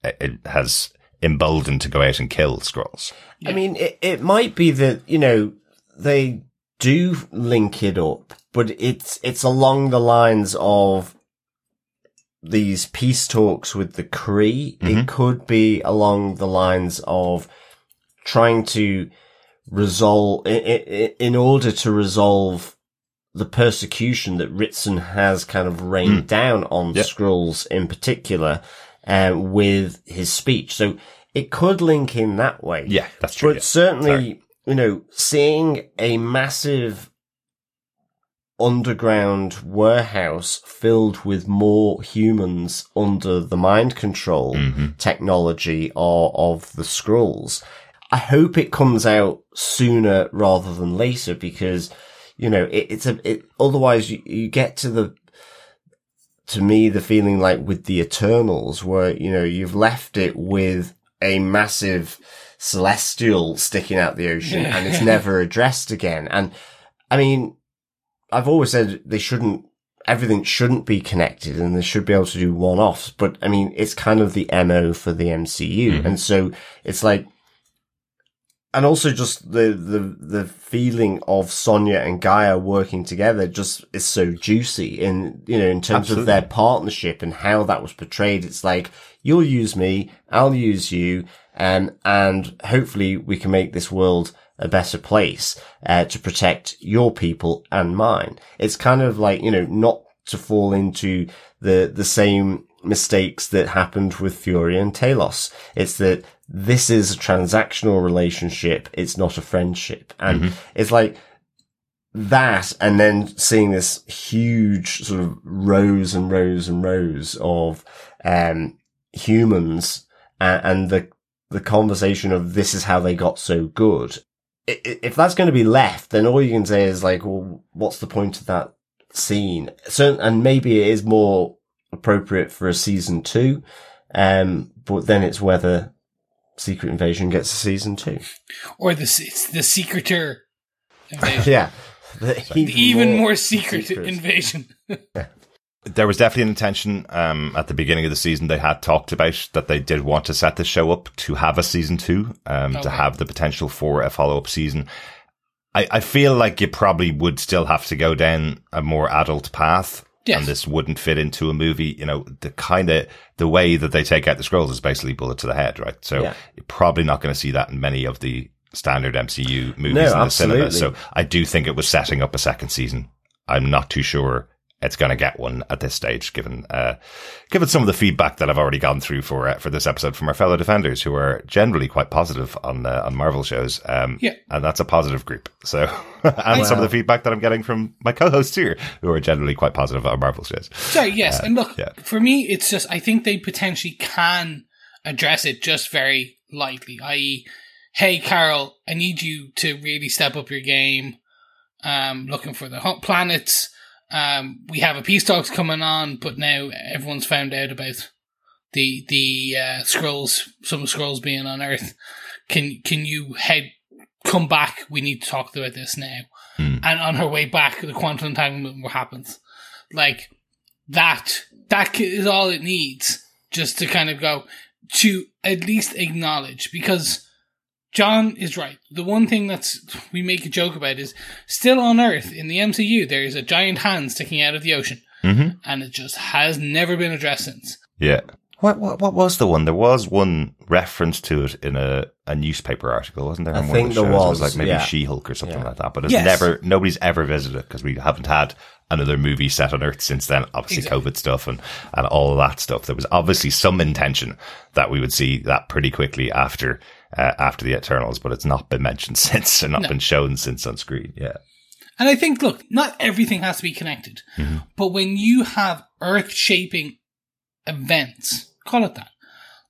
uh, has emboldened to go out and kill Skrulls. I mean, it, it might be that, you know, they do link it up, but it's, it's along the lines of these peace talks with the Kree. It could be along the lines of trying to resolve, in order to resolve the persecution that Ritson has kind of rained down on Yeah. Skrulls in particular, uh, with his speech. So it could link in that way. Yeah, that's true. But yeah. certainly, Sorry. you know, seeing a massive underground warehouse filled with more humans under the mind control Mhm. technology of, of the Skrulls. I hope it comes out sooner rather than later because, you know, it, it's a, it, otherwise you, you get to the, to me, the feeling like with the Eternals where, you know, you've left it with a massive celestial sticking out the ocean and it's never addressed again. And I mean, I've always said they shouldn't, everything shouldn't be connected and they should be able to do one offs. But I mean, it's kind of the MO for the MCU. Mhm. And so it's like, and also just the, the, the feeling of Sonya and G'iah working together just is so juicy in, you know, in terms Absolutely. of their partnership and how that was portrayed. It's like, you'll use me, I'll use you, um, and hopefully we can make this world a better place uh, to protect your people and mine. It's kind of like, you know, not to fall into the, the same mistakes that happened with Fury and Talos. It's that this is a transactional relationship. It's not a friendship. And mm-hmm. it's like, that and then seeing this huge sort of rows and rows and rows of um, humans and, and, the the conversation of this is how they got so good. If that's going to be left, then all you can say is like, well, what's the point of that scene? So, and maybe it is more appropriate for a season two, um, but then it's whether Secret Invasion gets a season two, or the it's the Secreter. yeah, the even, even more, more secret secrets. invasion. There was definitely an intention um, at the beginning of the season. They had talked about that they did want to set the show up to have a season two, um, okay. to have the potential for a follow up season. I, I feel like you probably would still have to go down a more adult path. Yes. And this wouldn't fit into a movie. You know, the kind of, the way that they take out the Skrulls is basically bullet to the head, right? So yeah. you're probably not going to see that in many of the standard MCU movies no, in the absolutely. cinema. So I do think it was setting up a second season. I'm not too sure it's going to get one at this stage, given uh, given some of the feedback that I've already gone through for uh, for this episode from our fellow defenders, who are generally quite positive on uh, on Marvel shows. Um, yeah, and that's a positive group. So, and some of the feedback that I'm getting from my co-hosts here, who are generally quite positive on Marvel shows. So yes, uh, and look, yeah. for me, it's just I think they potentially can address it just very lightly, i.e hey, Carol, I need you to really step up your game. Um, looking for the hot planets. Um, we have a peace talks coming on, but now everyone's found out about the the uh, Skrulls, some Skrulls being on Earth. Can can you head come back? We need to talk about this now. Hmm. And on her way back, the quantum entanglement happens. Like that. That is all it needs, just to kind of go to at least acknowledge because John is right. The one thing that's we make a joke about is still on Earth in the MCU there is a giant hand sticking out of the ocean, mm-hmm. and it just has never been addressed since. Yeah. What, what what was the one? There was one reference to it in a, a newspaper article, wasn't there? I think the there was. It was like maybe yeah. She Hulk or something yeah. like that. But it's yes. never nobody's ever visited it because we haven't had another movie set on Earth since then. Obviously, exactly. COVID stuff and and all that stuff. There was obviously some intention that we would see that pretty quickly after uh, after the Eternals, but it's not been mentioned since and not no. been shown since on screen. Yeah. And I think, look, not everything has to be connected, mm-hmm. but when you have earth shaping events, call it that.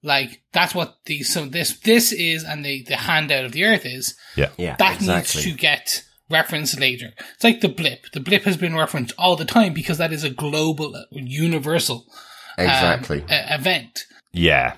Like that's what the so this this is, and the the handout of the Earth is. Yeah, yeah. That exactly. needs to get referenced later. It's like the blip. The blip has been referenced all the time because that is a global, universal, um, exactly um, event. Yeah,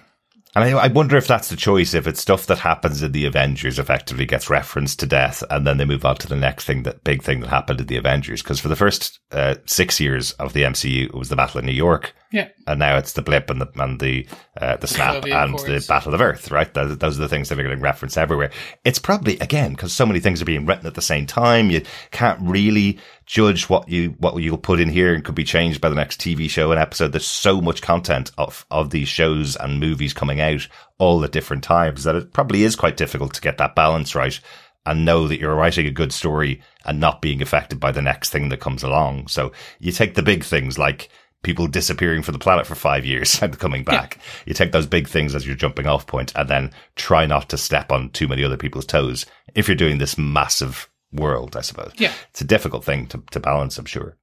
and I, I, wonder if that's the choice, if it's stuff that happens in the Avengers effectively gets referenced to death, and then they move on to the next thing, that big thing that happened in the Avengers. Because for the first uh, six years of the MCU, it was the Battle of New York. Yeah. And now it's the blip and the and the uh, the snap and the Battle of Earth, right? Those, those, are the things that are getting referenced everywhere. It's probably again because so many things are being written at the same time. You can't really judge what you what you'll put in here and could be changed by the next TV show and episode. There's so much content of of these shows and movies coming out all at different times that it probably is quite difficult to get that balance right and know that you're writing a good story and not being affected by the next thing that comes along. So you take the big things like people disappearing from the planet for five years and coming back. Yeah. You take those big things as your jumping off point and then try not to step on too many other people's toes if you're doing this massive world, I suppose. Yeah. It's a difficult thing to, to balance, I'm sure.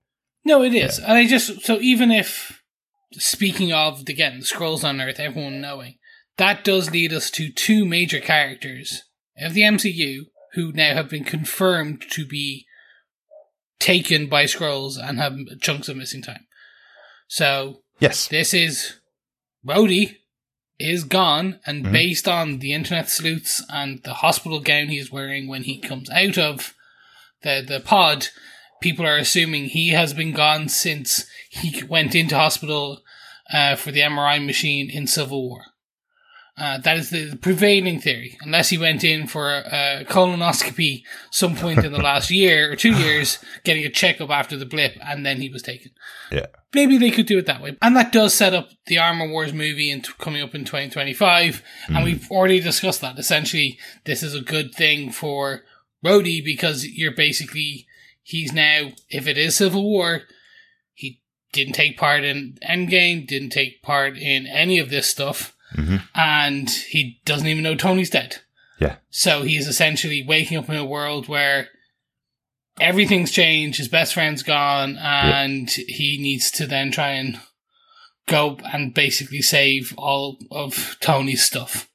No, it is. Yeah. And I just, so even if, speaking of, again, the Skrulls on Earth, everyone knowing, that does lead us to two major characters of the MCU who now have been confirmed to be taken by Skrulls and have chunks of missing time. So, yes, this is Rhodey is gone, and mm-hmm. based on the internet sleuths and the hospital gown he's wearing when he comes out of the the pod, people are assuming he has been gone since he went into hospital uh, for the MRI machine in Civil War. Uh, that is the prevailing theory, unless he went in for a colonoscopy some point in the last year or two years, getting a checkup after the blip, and then he was taken. Yeah. Maybe they could do it that way. And that does set up the Armor Wars movie t- coming up in 2025. Mm. And we've already discussed that. Essentially, this is a good thing for Rhodey because you're basically he's now if it is Civil War, he didn't take part in Endgame, didn't take part in any of this stuff, Mm-hmm. and he doesn't even know Tony's dead. Yeah. So he is essentially waking up in a world where everything's changed, his best friend's gone, and he needs to then try and go and basically save all of Tony's stuff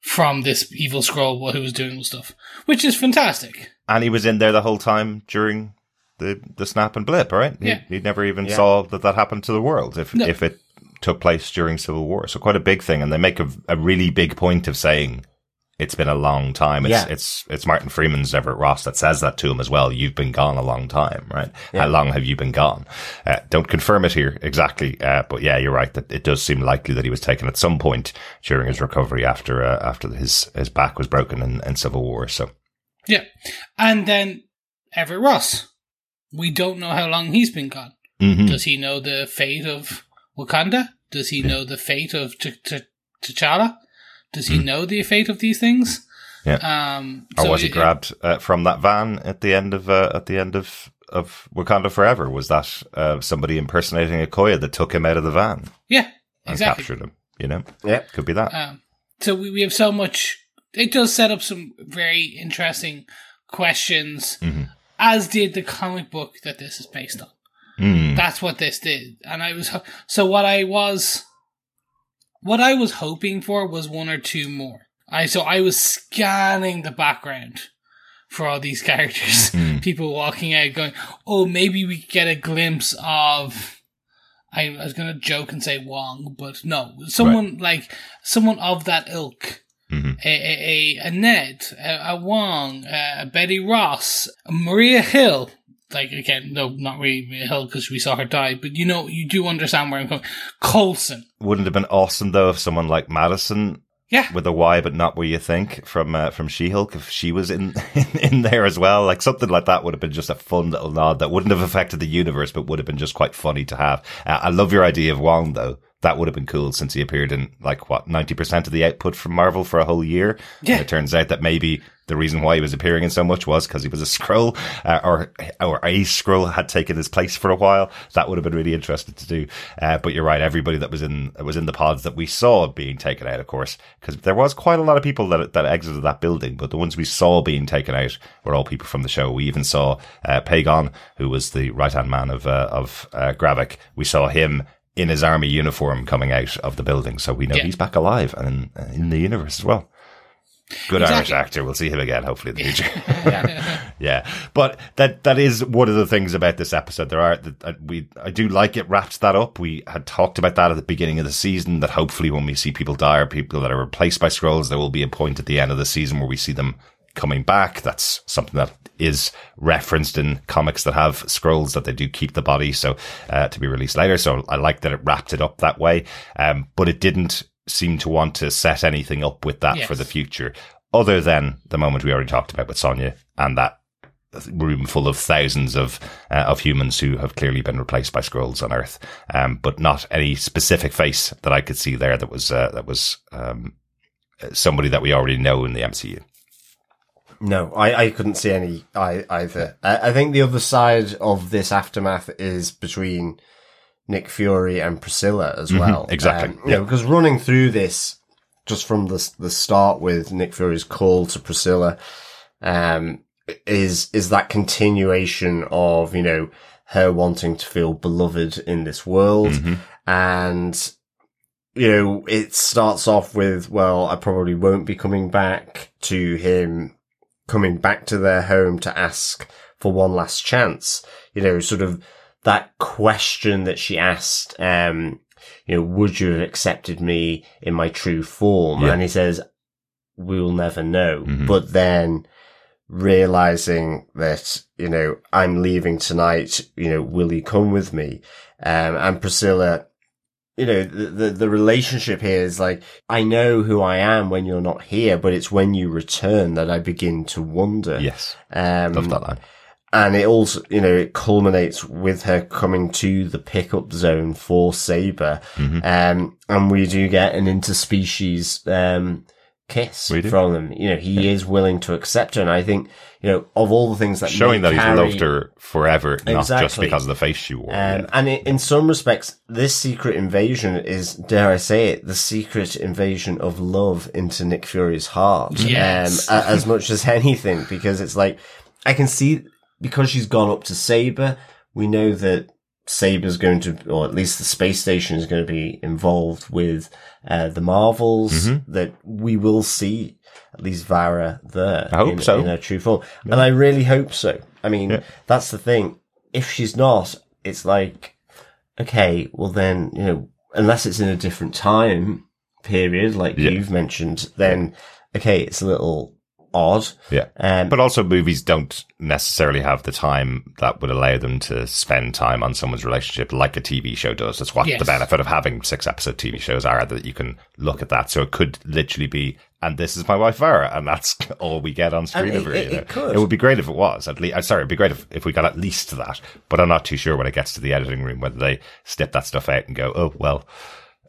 from this evil scroll who was doing the stuff, which is fantastic. And he was in there the whole time during the the snap and blip, right? He, Yeah. he never even Yeah. saw that that happened to the world if No. if it took place during Civil War. So quite a big thing, and they make a, a really big point of saying it's been a long time. It's Yeah. it's it's Martin Freeman's Everett Ross that says that to him as well. You've been gone a long time, right? How long have you been gone? Uh, don't confirm it here exactly, uh, but yeah, you're right that it does seem likely that he was taken at some point during his recovery after uh, after his his back was broken in, in Civil War. So Yeah. And then Everett Ross. We don't know how long he's been gone. Mhm. Does he know the fate of Wakanda? Does he know the fate of T- T- T'Challa? Does he know the fate of these things? Yeah. Um, or so was he it- grabbed uh, from that van at the end of uh, at the end of of Wakanda Forever? Was that uh, somebody impersonating Okoye that took him out of the van Yeah, and exactly. captured him? You know, Yeah. could be that. Um, so we, we have so much. It does set up some very interesting questions, Mm-hmm. as did the comic book that this is based on. Mm. That's what this did, and I was ho- so what I was, what I was hoping for was one or two more. I so I was scanning the background for all these characters, people walking out, going, "Oh, maybe we get a glimpse of." I, I was gonna joke and say Wong, but no, someone like someone of that ilk. Mhm. A, a, a, a Ned, a, a Wong, a, a Betty Ross, a Maria Hill. Like again, no, not really Hill because we saw her die, but you know, you do understand where I'm coming. Coulson, Wouldn't have been awesome though if someone like Madisynn yeah, with a Y, but not where you think from uh, from She Hulk if she was in in there as well. Like something like that would have been just a fun little nod that wouldn't have affected the universe, but would have been just quite funny to have. Uh, I love your idea of Wong though. That would have been cool since he appeared in like what ninety percent of the output from Marvel for a whole year. Yeah. And it turns out that maybe the reason why he was appearing in so much was because he was a Skrull, uh, or or a Skrull had taken his place for a while. That would have been really interesting to do. Uh, but you're right. Everybody that was in was in the pods that we saw being taken out, of course, because there was quite a lot of people that that exited that building. But the ones we saw being taken out were all people from the show. We even saw uh, Pagon, who was the right hand man of uh, of uh, Gravik. We saw him. In his army uniform coming out of the building. So we know Yeah. he's back alive and in, the universe as well. Good Irish actor. We'll see him again, hopefully, in the future. yeah. But that, that is one of the things about this episode. There are, that uh, we, I do like it wraps that up. We had talked about that at the beginning of the season that hopefully when we see people die or people that are replaced by Skrulls, there will be a point at the end of the season where we see them coming back. That's something that is referenced in comics that have Skrulls that they do keep the body. So, uh, to be released later. So I like that it wrapped it up that way. Um, but it didn't seem to want to set anything up with that Yes. for the future other than the moment we already talked about with Sonya and that room full of thousands of uh, of humans who have clearly been replaced by Skrulls on Earth, um, but not any specific face that I could see there that was uh, that was um, somebody that we already know in the MCU. No, I, I couldn't see any I, either. I, I think the other side of this aftermath is between Nick Fury and Priscilla as well. Mm-hmm. exactly, Um, you know, because running through this, just from the the start with Nick Fury's call to Priscilla, um, is is that continuation of you know her wanting to feel beloved in this world, Mm-hmm. and you know, it starts off with, well, I probably won't be coming back to him coming back to their home to ask for one last chance. You know, sort of that question that she asked, um, you know, would you have accepted me in my true form? Yeah. And he says, we'll never know. Mhm. But then realizing that, you know, I'm leaving tonight, you know, will you come with me? Um, and Priscilla, you know, the, the, the relationship here is like, I know who I am when you're not here, but it's when you return that I begin to wonder. Yes, Um, love that line. and it also, you know, it culminates with her coming to the pickup zone for Saber. Mm-hmm. Um, and we do get an interspecies, um, kiss from him. You know, he is willing to accept her. And I think, you know, of all the things that Showing that he's loved her forever, not just because of the face she wore. Um, yeah. And in, in some respects, this secret invasion is, dare I say it, the secret invasion of love into Nick Fury's heart. Yes. Um, as much as anything, because it's like, I can see, because she's gone up to Saber, we know that Saber's going to, or at least the space station is going to be involved with, uh, the Marvels, Mm-hmm. that we will see at least Varra there. I hope in, so. In her true form. And I really hope so. I mean, that's the thing. If she's not, it's like, okay, well then, you know, unless it's in a different time period, like Yeah. you've mentioned, then, okay, it's a little odd. yeah. Um, But also, movies don't necessarily have the time that would allow them to spend time on someone's relationship like a TV show does. That's what Yes. the benefit of having six episode TV shows are that you can look at that. So it could literally be, and this is my wife Varra, and that's all we get on screen. And it- it- it could. It would be great if it was. At least, sorry, it'd be great if, if we got at least to that. But I'm not too sure when it gets to the editing room whether they snip that stuff out and go, oh well.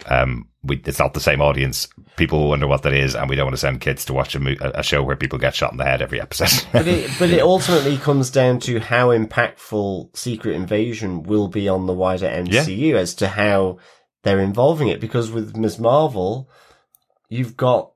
Um, we, it's not the same audience. People wonder what that is, and we don't want to send kids to watch a, mo- a show where people get shot in the head every episode. but it, but it ultimately comes down to how impactful Secret Invasion will be on the wider MCU as to how they're involving it. Because with Ms. Marvel, you've got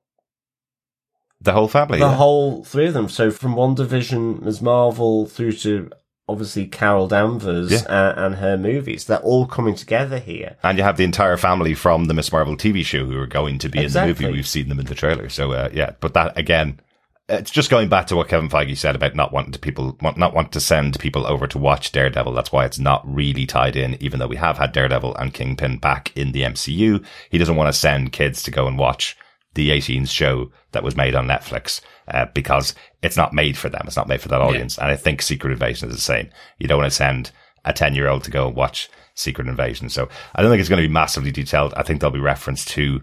the whole family. the yeah. whole three of them. So from one division, Ms. Marvel through to obviously Carol Danvers Yeah. uh, and her movies, they're all coming together here. And you have the entire family from the Miss Marvel TV show who are going to be in the movie. We've seen them in the trailer. So, uh, yeah, but that again, it's just going back to what Kevin Feige said about not wanting to people, not want to send people over to watch Daredevil. That's why it's not really tied in, even though we have had Daredevil and Kingpin back in the MCU. He doesn't want to send kids to go and watch the 18s show that was made on Netflix, uh, because it's not made for them. It's not made for that audience. And I think Secret Invasion is the same. You don't want to send a 10 year old to go and watch Secret Invasion. So I don't think it's going to be massively detailed. I think there'll be reference to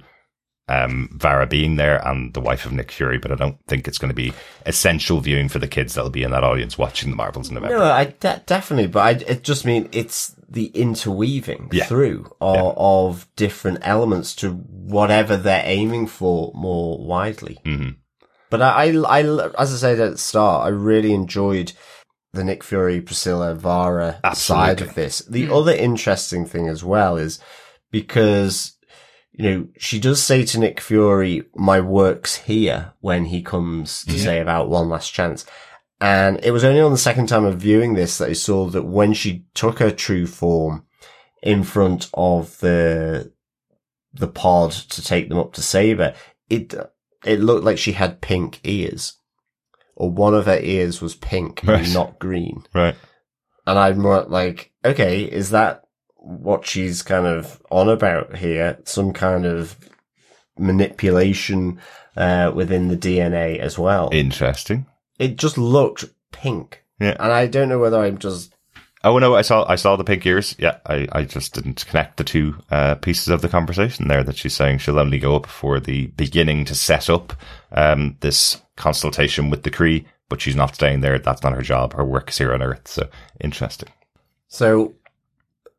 um, Varra being there and the wife of Nick Fury, but I don't think it's going to be essential viewing for the kids that'll be in that audience watching the Marvels in November. No, I de- definitely, but I it just mean it's the interweaving Yeah. through of, of different elements to whatever they're aiming for more widely. hmm But I, I, I, as I said at the start, I really enjoyed the Nick Fury, Priscilla, Varra Absolutely. side of this. The other interesting thing as well is because, you know, she does say to Nick Fury, my work's here when he comes to mm-hmm. say about one last chance. And it was only on the second time of viewing this that I saw that when she took her true form in front of the, the pod to take them up to Saber, it, it looked like she had pink ears. Or one of her ears was pink Right. and not green. Right. And I'm more like, okay, is that what she's kind of on about here? Some kind of manipulation uh, within the DNA as well. Interesting. it just looked pink. Yeah. And I don't know whether I'm just Oh no, I saw I saw the pink ears. Yeah, I, I just didn't connect the two uh, pieces of the conversation there. That she's saying she'll only go up for the beginning to set up um, this consultation with the Kree, but she's not staying there. That's not her job. Her work is here on Earth. So interesting. So,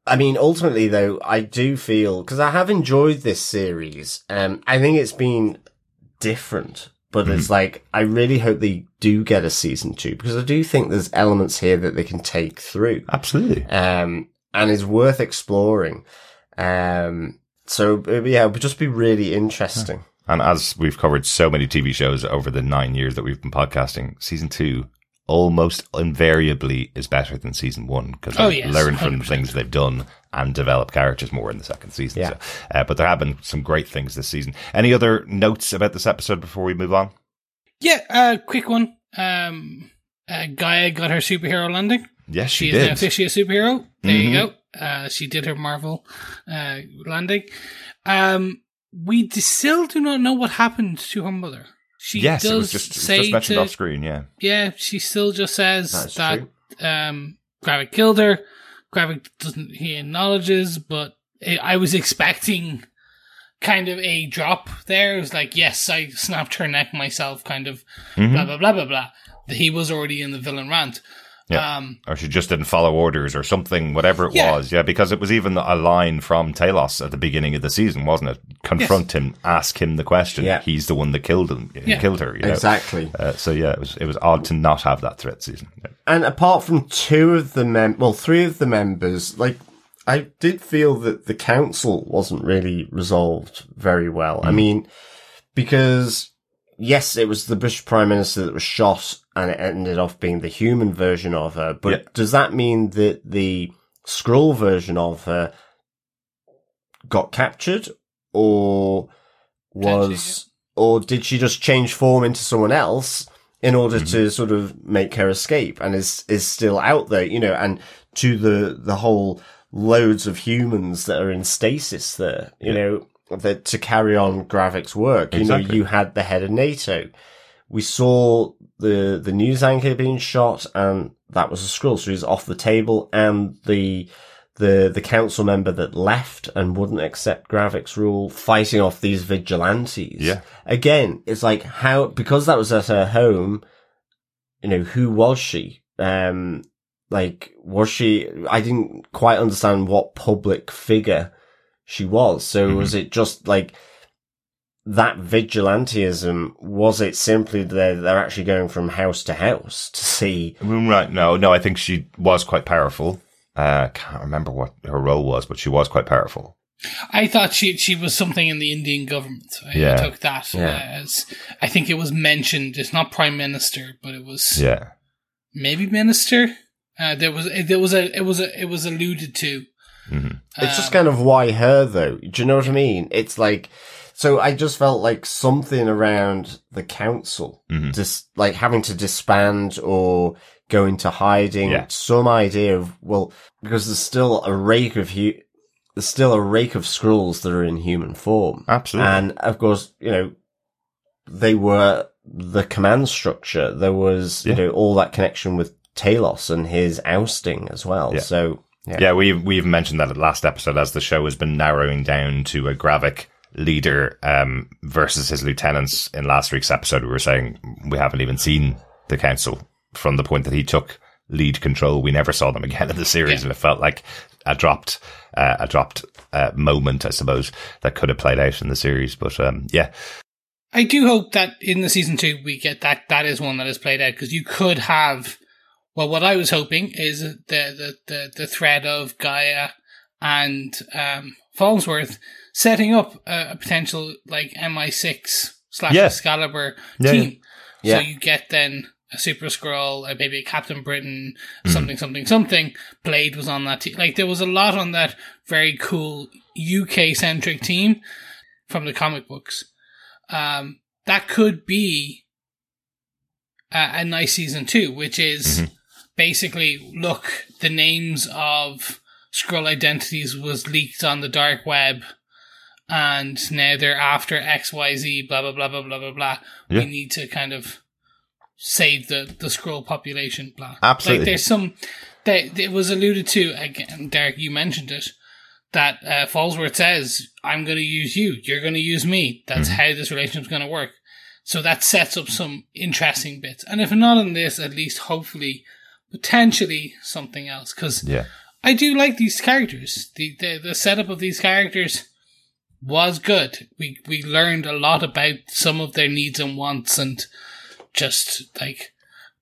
I mean, ultimately though, I do feel, because I have enjoyed this series, um, I think it's been different, but it's like, I really hope they do get a season two, because I do think there's elements here that they can take through, Absolutely. um, and is worth exploring. Um, so uh, yeah, it would just be really interesting. And as we've covered so many TV shows over the nine years that we've been podcasting, season two almost invariably is better than season one because Oh, they yes, learn from the things they've done and develop characters more in the second season. Yeah. So, uh, but there have been some great things this season. Any other notes about this episode before we move on? Yeah, uh, quick one. Um, uh, G'iah got her superhero landing. Yes, she, She is now did. Mm-hmm. officially a superhero. There you go. Uh, she did her Marvel uh, landing. Um, we d- still do not know what happened to her mother. She yes, does it was just, it was say just mentioned to, off screen. Yeah. yeah, she still just says That's that um, Gravik killed her. Gravik doesn't he acknowledges, but I I was expecting kind of a drop there. It was like, yes, I snapped her neck myself, kind of Mhm. blah blah blah blah blah. He was already in the villain rant. Yeah. Um, or she just didn't follow orders or something, whatever it Yeah. was. Yeah, because it was even a line from Talos at the beginning of the season, wasn't it? Confront him, ask him the question. Yeah. He's the one that killed him, Yeah. killed her. You know? Exactly. Uh, so yeah, it was it was odd to not have that threat season. Yeah. And apart from two of the mem, well, three of the members, like, I did feel that the council wasn't really resolved very well. I mean, because yes, it was the British prime minister that was shot and it ended off being the human version of her. But Yeah. does that mean that the Skrull version of her got captured or was, or did she just change form into someone else? in order mm-hmm. to sort of make her escape and is is still out there, you know, and to the the whole loads of humans that are in stasis there, you know, that to carry on Gravik's work. You know, you had the head of NATO. We saw the the news anchor being shot and that was a Skrull, so he's off the table and the the the council member that left and wouldn't accept Gravik's rule, fighting off these vigilantes. Yeah. Again, it's like how because that was at her home. You know, who was she? Um, like was she? I didn't quite understand what public figure she was. So Mhm. was it just like that vigilantism? Was it simply that they're actually going from house to house to see? Right? No, no. I think she was quite powerful. Uh, can't remember what her role was, but she was quite powerful. I thought she she was something in the Indian government. I Yeah. took that Yeah. as I think it was mentioned. It's not prime minister, but it was Yeah, maybe minister. Uh, there was there was a it was a it was alluded to. Mhm. It's just Um, kind of why her though. Do you know what I mean? It's like, so I just felt like something around the council, Mhm. just like having to disband or go into hiding. Yeah. Some idea of well, because there's still a rake of hu- there's still a rake of Skrulls that are in human form, absolutely. and of course, you know, they were the command structure. There was, Yeah. you know, all that connection with Talos and his ousting as well. Yeah. So. Yeah. Yeah, we we even mentioned that at last episode as the show has been narrowing down to a Gravik leader um, versus his lieutenants. In last week's episode, we were saying we haven't even seen the council from the point that he took lead control. We never saw them again in the series, Yeah. and it felt like a dropped uh, a dropped uh, moment, I suppose, that could have played out in the series. But um, yeah, I do hope that in the season two we get that that is one that is played out because you could have. Well, what I was hoping is the the the, the thread of G'iah and um, Falsworth setting up a, a potential like MI six slash Yeah. Excalibur Yeah, team. yeah. So you get then a Super Skrull, uh, maybe a Captain Britain, Mm-hmm. something, something, something. Blade was on that team. Like there was a lot on that very cool UK centric team from the comic books. Um, that could be a, a nice season two, which is Mhm. basically look the names of Skrull identities was leaked on the dark web. And now they're after X, Y, Z, blah blah blah blah blah blah blah. Yeah. We need to kind of save the the Skrull population. Blah. Absolutely. Like there's some that it was alluded to again. Derek, you mentioned it. That uh, Falsworth says, "I'm going to use you. You're going to use me. That's Mm-hmm. how this relationship's going to work." So that sets up some interesting bits. And if not in this, at least hopefully, potentially something else. Because yeah, I do like these characters. The, the the setup of these characters was good. We we learned a lot about some of their needs and wants, and just like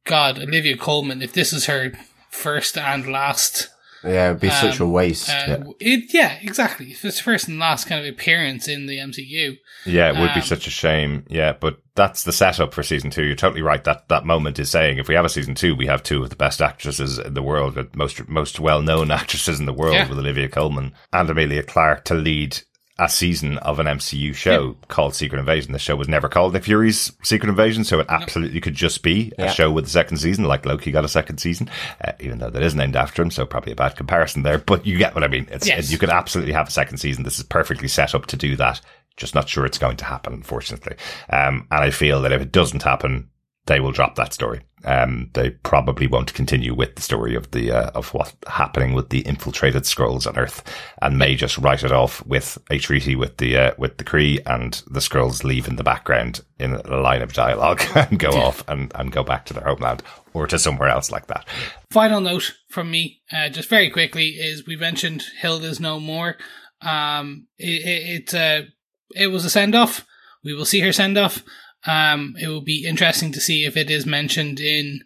God, Olivia Colman. If this is her first and last, Yeah, it'd be such a Um, waste. uh, it yeah, exactly. If it's first and last kind of appearance in the MCU, yeah. It would be Um, such a shame. Yeah, but that's the setup for season two. You're totally right. That that moment is saying if we have a season two, we have two of the best actresses in the world, the most most well known actresses in the world, Yeah. with Olivia Colman and Emilia Clarke to lead a season of an MCU show called Secret Invasion. The show was never called Nick Fury's Secret Invasion, so it absolutely could just be a show with a second season, like Loki got a second season, uh, even though that is named after him, so probably a bad comparison there. But you get what I mean. It's, Yes. You could absolutely have a second season. This is perfectly set up to do that. Just not sure it's going to happen, unfortunately. Um, and I feel that if it doesn't happen, they will drop that story. Um, they probably won't continue with the story of the uh, of what's happening with the infiltrated Skrulls on Earth, and may just write it off with a treaty with the uh, with the Kree, and the Skrulls leave in the background in a line of dialogue and go off and, and go back to their homeland or to somewhere else like that. Final note from me, uh, just very quickly, is we mentioned Hilda's no more. Um, it it, it, uh, it was a send off. We will see her send off. Um, it will be interesting to see if it is mentioned in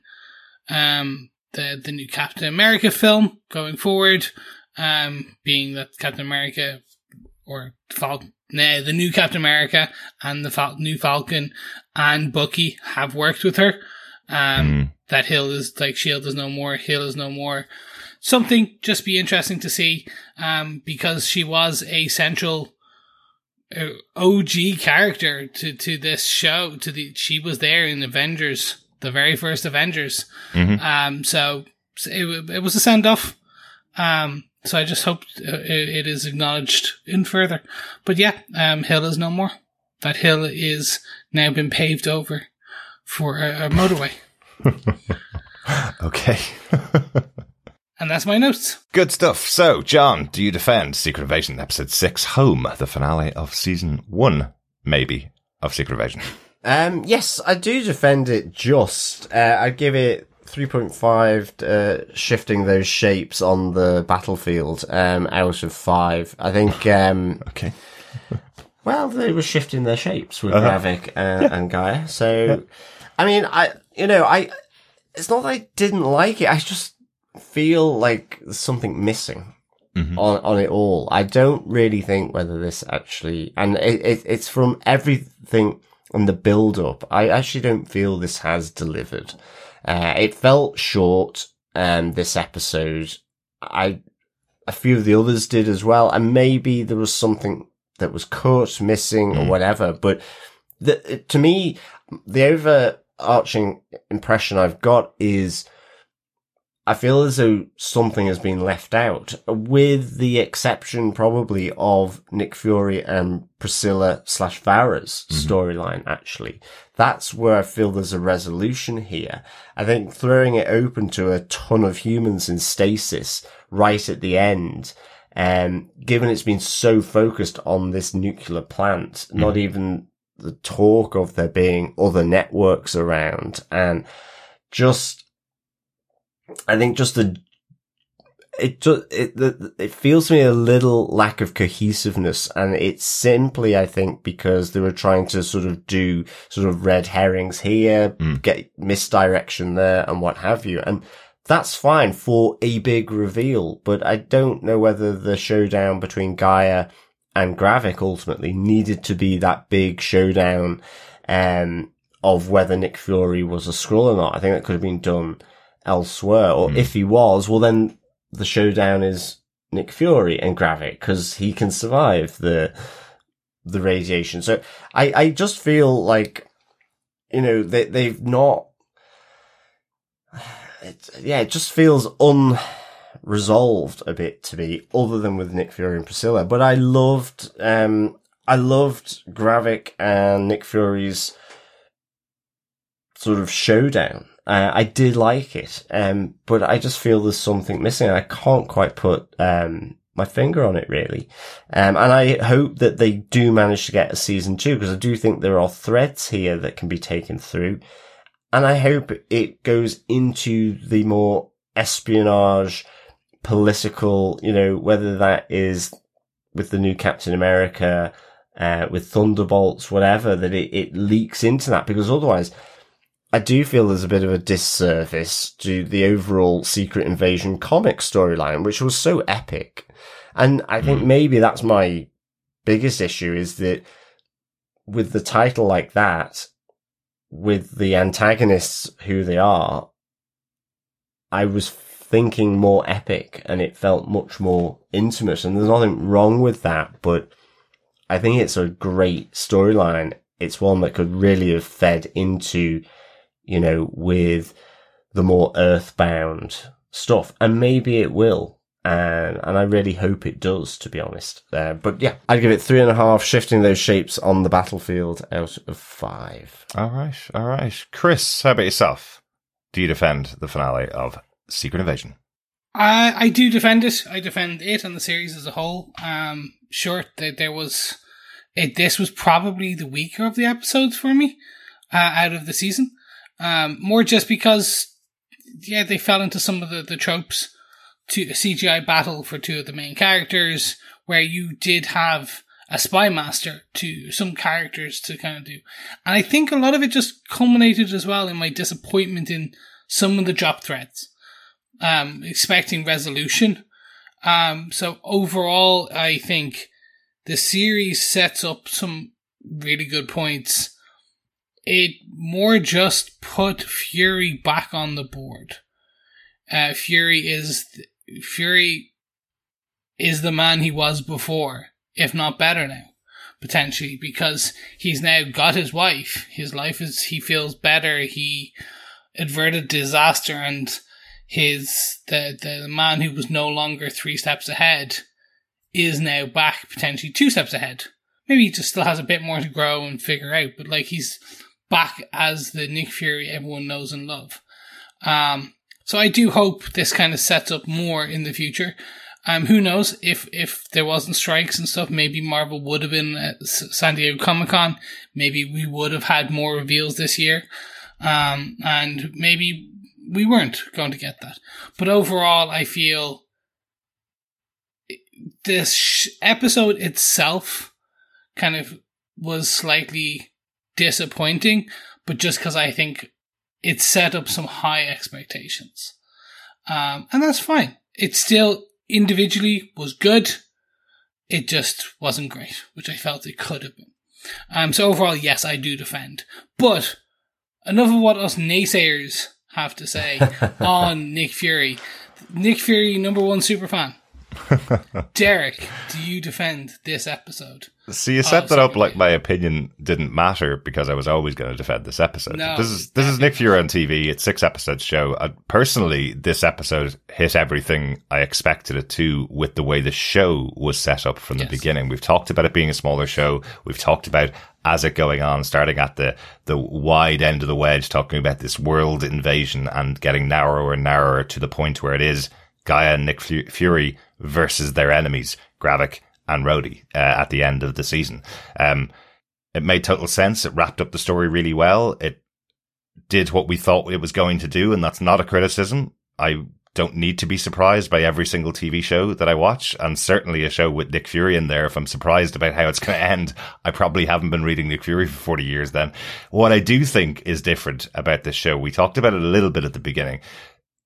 um, the the new Captain America film going forward. Um, being that Captain America or Fal- nah, the new Captain America and the Fal- new Falcon and Bucky have worked with her. Um, Mm. that Hill is like Shield is no more, Hill is no more. Something just be interesting to see, um, because she was a central OG character to, to this show. To the she was there in Avengers, the very first Avengers. Mhm. Um, so so it, it was a send off. Um, so I just hope uh, it, it is acknowledged in further. But yeah, um, Hill is no more. That hill is now been paved over for a, a motorway, Okay. and that's my notes. Good stuff. So, John, do you defend Secret Invasion episode six, Home, the finale of season one, maybe, of Secret Invasion? Um, yes, I do defend it just. Uh, I'd give it 3.5, uh, shifting those shapes on the battlefield, um, out of 5. I think, um, Okay. well, they were shifting their shapes with Gravik uh, and G'iah. So, I mean, I, you know, I, it's not that I didn't like it. I just feel like there's something missing. On, on it all. I don't really think whether this actually, and it, it, it's from everything and the build up. I actually don't feel this has delivered. Uh, it felt short, um, this episode. I, a few of the others did as well. And maybe there was something that was cut, missing or whatever. But the, to me, the overarching impression I've got is I feel as though something has been left out, with the exception probably of Nick Fury and Priscilla slash Varra's storyline, actually. That's where I feel there's a resolution here. I think throwing it open to a ton of humans in stasis right at the end, um, given it's been so focused on this nuclear plant, not even the talk of there being other networks around and just I think just the it just it the, it feels to me a little lack of cohesiveness, and it's simply I think because they were trying to sort of do sort of red herrings here, get misdirection there, and what have you, and that's fine for a big reveal. But I don't know whether the showdown between G'iah and Gravik ultimately needed to be that big showdown, um, of whether Nick Fury was a Skrull or not. I think that could have been done elsewhere. Or if he was, well then the showdown is Nick Fury and Gravik because he can survive the the radiation. So I I just feel like you know they they've not. It, yeah, it just feels unresolved a bit to me, other than with Nick Fury and Priscilla. But I loved, um, I loved Gravik and Nick Fury's sort of showdown. Uh, I did like it, um, but I just feel there's something missing. I can't quite put um, my finger on it really, um, and I hope that they do manage to get a season two because I do think there are threads here that can be taken through, and I hope it goes into the more espionage, political, you know, whether that is with the new Captain America, uh, with Thunderbolts, whatever, that it, it leaks into that because otherwise I do feel there's a bit of a disservice to the overall Secret Invasion comic storyline, which was so epic. And I think hmm. maybe that's my biggest issue is that with the title like that, with the antagonists who they are, I was thinking more epic and it felt much more intimate. And there's nothing wrong with that, but I think it's a great storyline. It's one that could really have fed into you know, with the more earthbound stuff. And maybe it will. and and I really hope it does, to be honest. Uh, but yeah, I'd give it three and a half, shifting those shapes on the battlefield out of five. All right, all right. Chris, how about yourself? Do you defend the finale of Secret Invasion? I I do defend it. I defend it and the series as a whole. Um, sure, that there was it. This was probably the weaker of the episodes for me uh, out of the season. Um, more just because, yeah, they fell into some of the the tropes to a CGI battle for two of the main characters, where you did have a spy master to some characters to kind of do. And I think a lot of it just culminated as well in my disappointment in some of the drop threads. Um, expecting resolution. Um, so overall, I think the series sets up some really good points. It more just put Fury back on the board. Uh, Fury is Fury is the man he was before, if not better now, potentially, because he's now got his wife. His life is, he feels better. He averted disaster and his, the, the man who was no longer three steps ahead is now back potentially two steps ahead. Maybe he just still has a bit more to grow and figure out, but like he's back as the Nick Fury everyone knows and love. Um, so I do hope this kind of sets up more in the future. Um, who knows if if there wasn't strikes and stuff, maybe Marvel would have been at San Diego Comic Con. Maybe we would have had more reveals this year, um, and maybe we weren't going to get that. But overall, I feel this episode itself kind of was slightly disappointing, but just because I think it set up some high expectations. Um, and that's fine. It still individually was good. It just wasn't great, which I felt it could have been. Um, so overall, yes, I do defend. But enough of what us naysayers have to say on Nick Fury. Nick Fury, number one super fan. Derek, do you defend this episode? So you set that up like my opinion didn't matter because I was always going to defend this episode. No, this is this is Nick Fury on TV. It's six episodes show. Uh, personally, this episode hit everything I expected it to with the way the show was set up from the Yes. beginning. We've talked about it being a smaller show. We've talked about as it going on, starting at the the wide end of the wedge, talking about this world invasion and getting narrower and narrower to the point where it is G'iah and Nick Fury versus their enemies, Gravik and Rhodey, uh, at the end of the season. Um, it made total sense. It wrapped up the story really well. It did what we thought it was going to do, and that's not a criticism. I don't need to be surprised by every single TV show that I watch, and certainly a show with Nick Fury in there. If I'm surprised about how it's going to end, I probably haven't been reading Nick Fury for 40 years then. What I do think is different about this show, we talked about it a little bit at the beginning.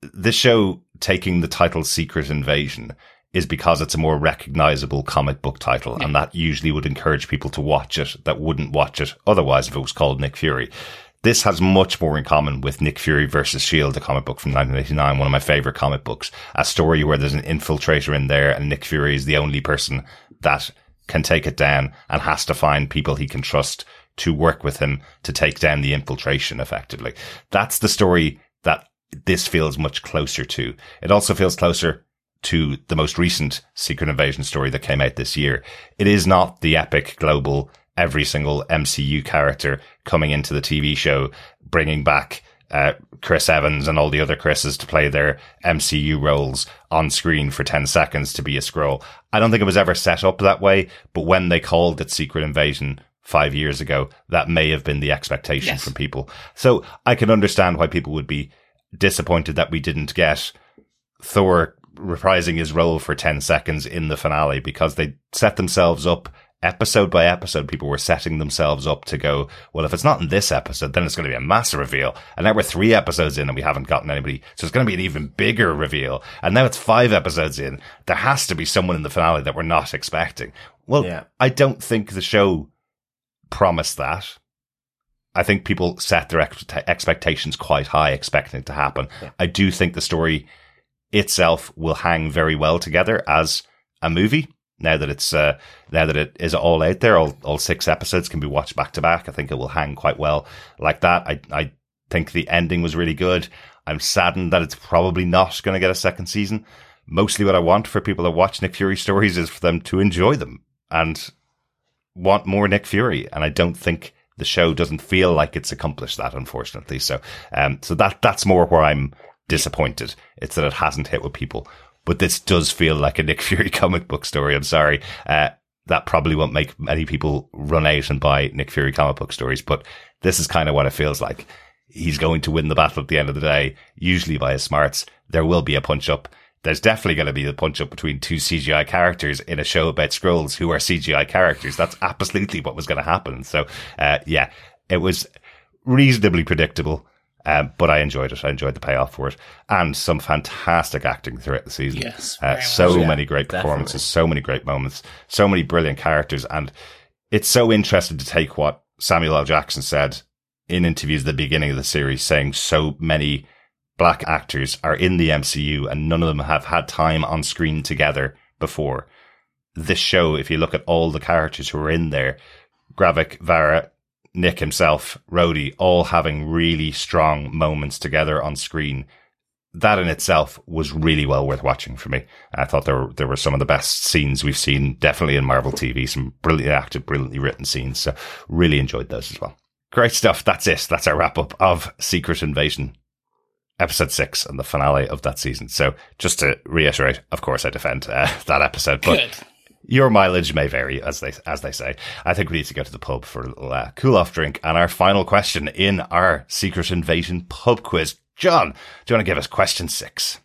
This show taking the title Secret Invasion is because it's a more recognizable comic book title, and that usually would encourage people to watch it that wouldn't watch it otherwise if it was called Nick Fury. This has much more in common with Nick Fury versus Shield, a comic book from 1989, one of my favorite comic books. A story where there's an infiltrator in there, and Nick Fury is the only person that can take it down and has to find people he can trust to work with him to take down the infiltration effectively. That's the story that this feels much closer to. It also feels closer to the most recent Secret Invasion story that came out this year. It is not the epic global every single MCU character coming into the TV show, bringing back uh, Chris Evans and all the other Chris's to play their MCU roles on screen for 10 seconds to be a Skrull. I don't think it was ever set up that way, but when they called it Secret Invasion five years ago, that may have been the expectation Yes. from people. So I can understand why people would be disappointed that we didn't get Thor reprising his role for 10 seconds in the finale because they set themselves up episode by episode. People were setting themselves up to go, well, if it's not in this episode, then it's going to be a massive reveal. And now we're three episodes in and we haven't gotten anybody. So it's going to be an even bigger reveal. And now it's five episodes in. There has to be someone in the finale that we're not expecting. Well, Yeah. I don't think the show promised that. I think people set their ex- expectations quite high, expecting it to happen. I do think the story itself will hang very well together as a movie. Now that it's uh, now that it is all out there, all, all six episodes can be watched back to back. I think it will hang quite well like that. I I think the ending was really good. I'm saddened that it's probably not going to get a second season, mostly what I want for people that watch Nick Fury stories is for them to enjoy them and want more Nick Fury. And I don't think the show doesn't feel like it's accomplished that, unfortunately. So, um, so that, that's more where I'm disappointed. It's that it hasn't hit with people, but this does feel like a Nick Fury comic book story. I'm sorry. Uh, that probably won't make many people run out and buy Nick Fury comic book stories, but this is kind of what it feels like. He's going to win the battle at the end of the day, usually by his smarts. There will be a punch up there's definitely going to be the punch up between two CGI characters in a show about Skrulls who are CGI characters. That's absolutely what was going to happen. So, uh, yeah, it was reasonably predictable. Um, but I enjoyed it. I enjoyed the payoff for it, and some fantastic acting throughout the season. Yes, uh, so much. Yeah, many great definitely. performances, so many great moments, so many brilliant characters, and it's so interesting to take what Samuel L. Jackson said in interviews at the beginning of the series, saying so many black actors are in the MCU and none of them have had time on screen together before. This show, if you look at all the characters who are in there, Gravik, Varra, Nick himself, Rhodey, all having really strong moments together on screen. That in itself was really well worth watching for me. I thought there were, there were some of the best scenes we've seen, definitely in Marvel TV, some brilliantly acted, brilliantly written scenes. So really enjoyed those as well. Great stuff. That's it. That's our wrap up of Secret Invasion episode six and the finale of that season. So just to reiterate, of course, I defend uh, that episode, but Good. your mileage may vary, as they as they say. I think we need to go to the pub for a little uh, cool off drink. And our final question in our Secret Invasion pub quiz, John, do you want to give us question six?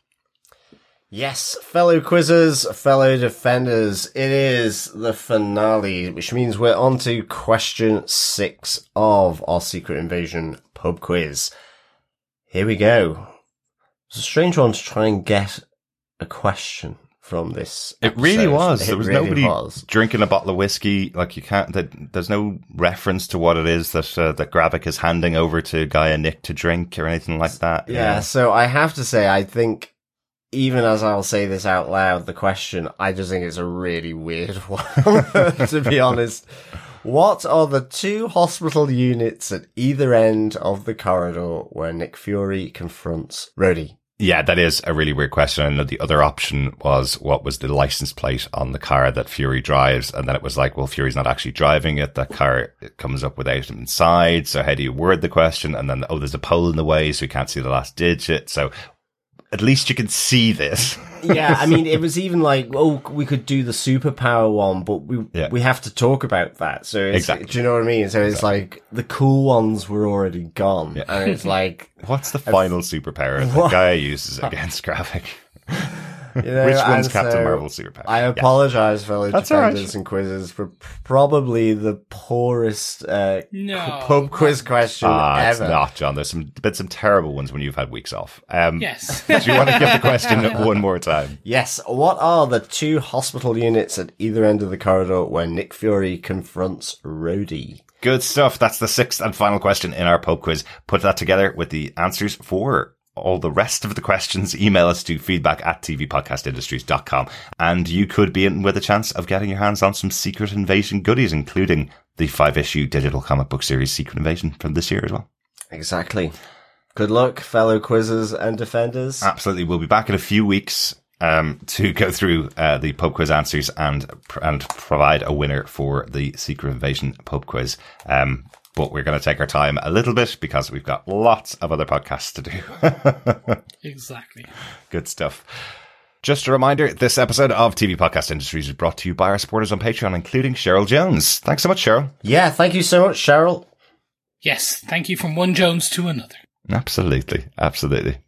Yes, fellow quizzers, fellow defenders, it is the finale, which means we're on to question six of our Secret Invasion pub quiz. Here we go. It's a strange one to try and get a question from this. It really was. It there was really nobody was. drinking a bottle of whiskey. Like you can't. There, there's no reference to what it is that uh, that Gravik is handing over to G'iah Nick to drink or anything like that. Yeah, so I have to say, I think, even as I'll say this out loud, the question, I just think it's a really weird one, to be honest. What are the two hospital units at either end of the corridor where Nick Fury confronts Rhodey? Yeah, that is a really weird question. I know the other option was what was the license plate on the car that Fury drives, and then it was like, well, Fury's not actually driving it. That car it comes up without him inside. So how do you word the question? And then oh, there's a pole in the way, so you can't see the last digit. So at least you can see this. Yeah, I mean, it was even like, oh, we could do the superpower one, but we Yeah. we have to talk about that. So it's, Exactly. do you know what I mean? So it's like the cool ones were already gone, and it's like, What's the final superpower that G'iah uses against Gravik? You know, Which one's Captain so Marvel's superpower? I Yeah. apologize, fellow That's all right. defenders and quizzes, for probably the poorest uh, No. pub quiz question Ah, it's ever. not, John. There's some been some terrible ones when you've had weeks off. Um, Yes. do you want to give the question one more time? Yes, what are the two hospital units at either end of the corridor where Nick Fury confronts Rhodey? Good stuff. That's the sixth and final question in our pub quiz. Put that together with the answers for all the rest of the questions. Email us to feedback at tvpodcastindustries.com. And you could be in with a chance of getting your hands on some Secret Invasion goodies, including the five issue digital comic book series Secret Invasion from this year as well. Exactly. Good luck, fellow quizzers and defenders. Absolutely. We'll be back in a few weeks um, to go through uh, the pub quiz answers and and provide a winner for the Secret Invasion pub quiz. Um, but we're going to take our time a little bit because we've got lots of other podcasts to do. exactly. Good stuff. Just a reminder, this episode of TV Podcast Industries is brought to you by our supporters on Patreon, including Cheryl Jones. Thanks so much, Cheryl. Yeah, thank you so much, Cheryl. Yes. Thank you from one Jones to another. Absolutely. Absolutely.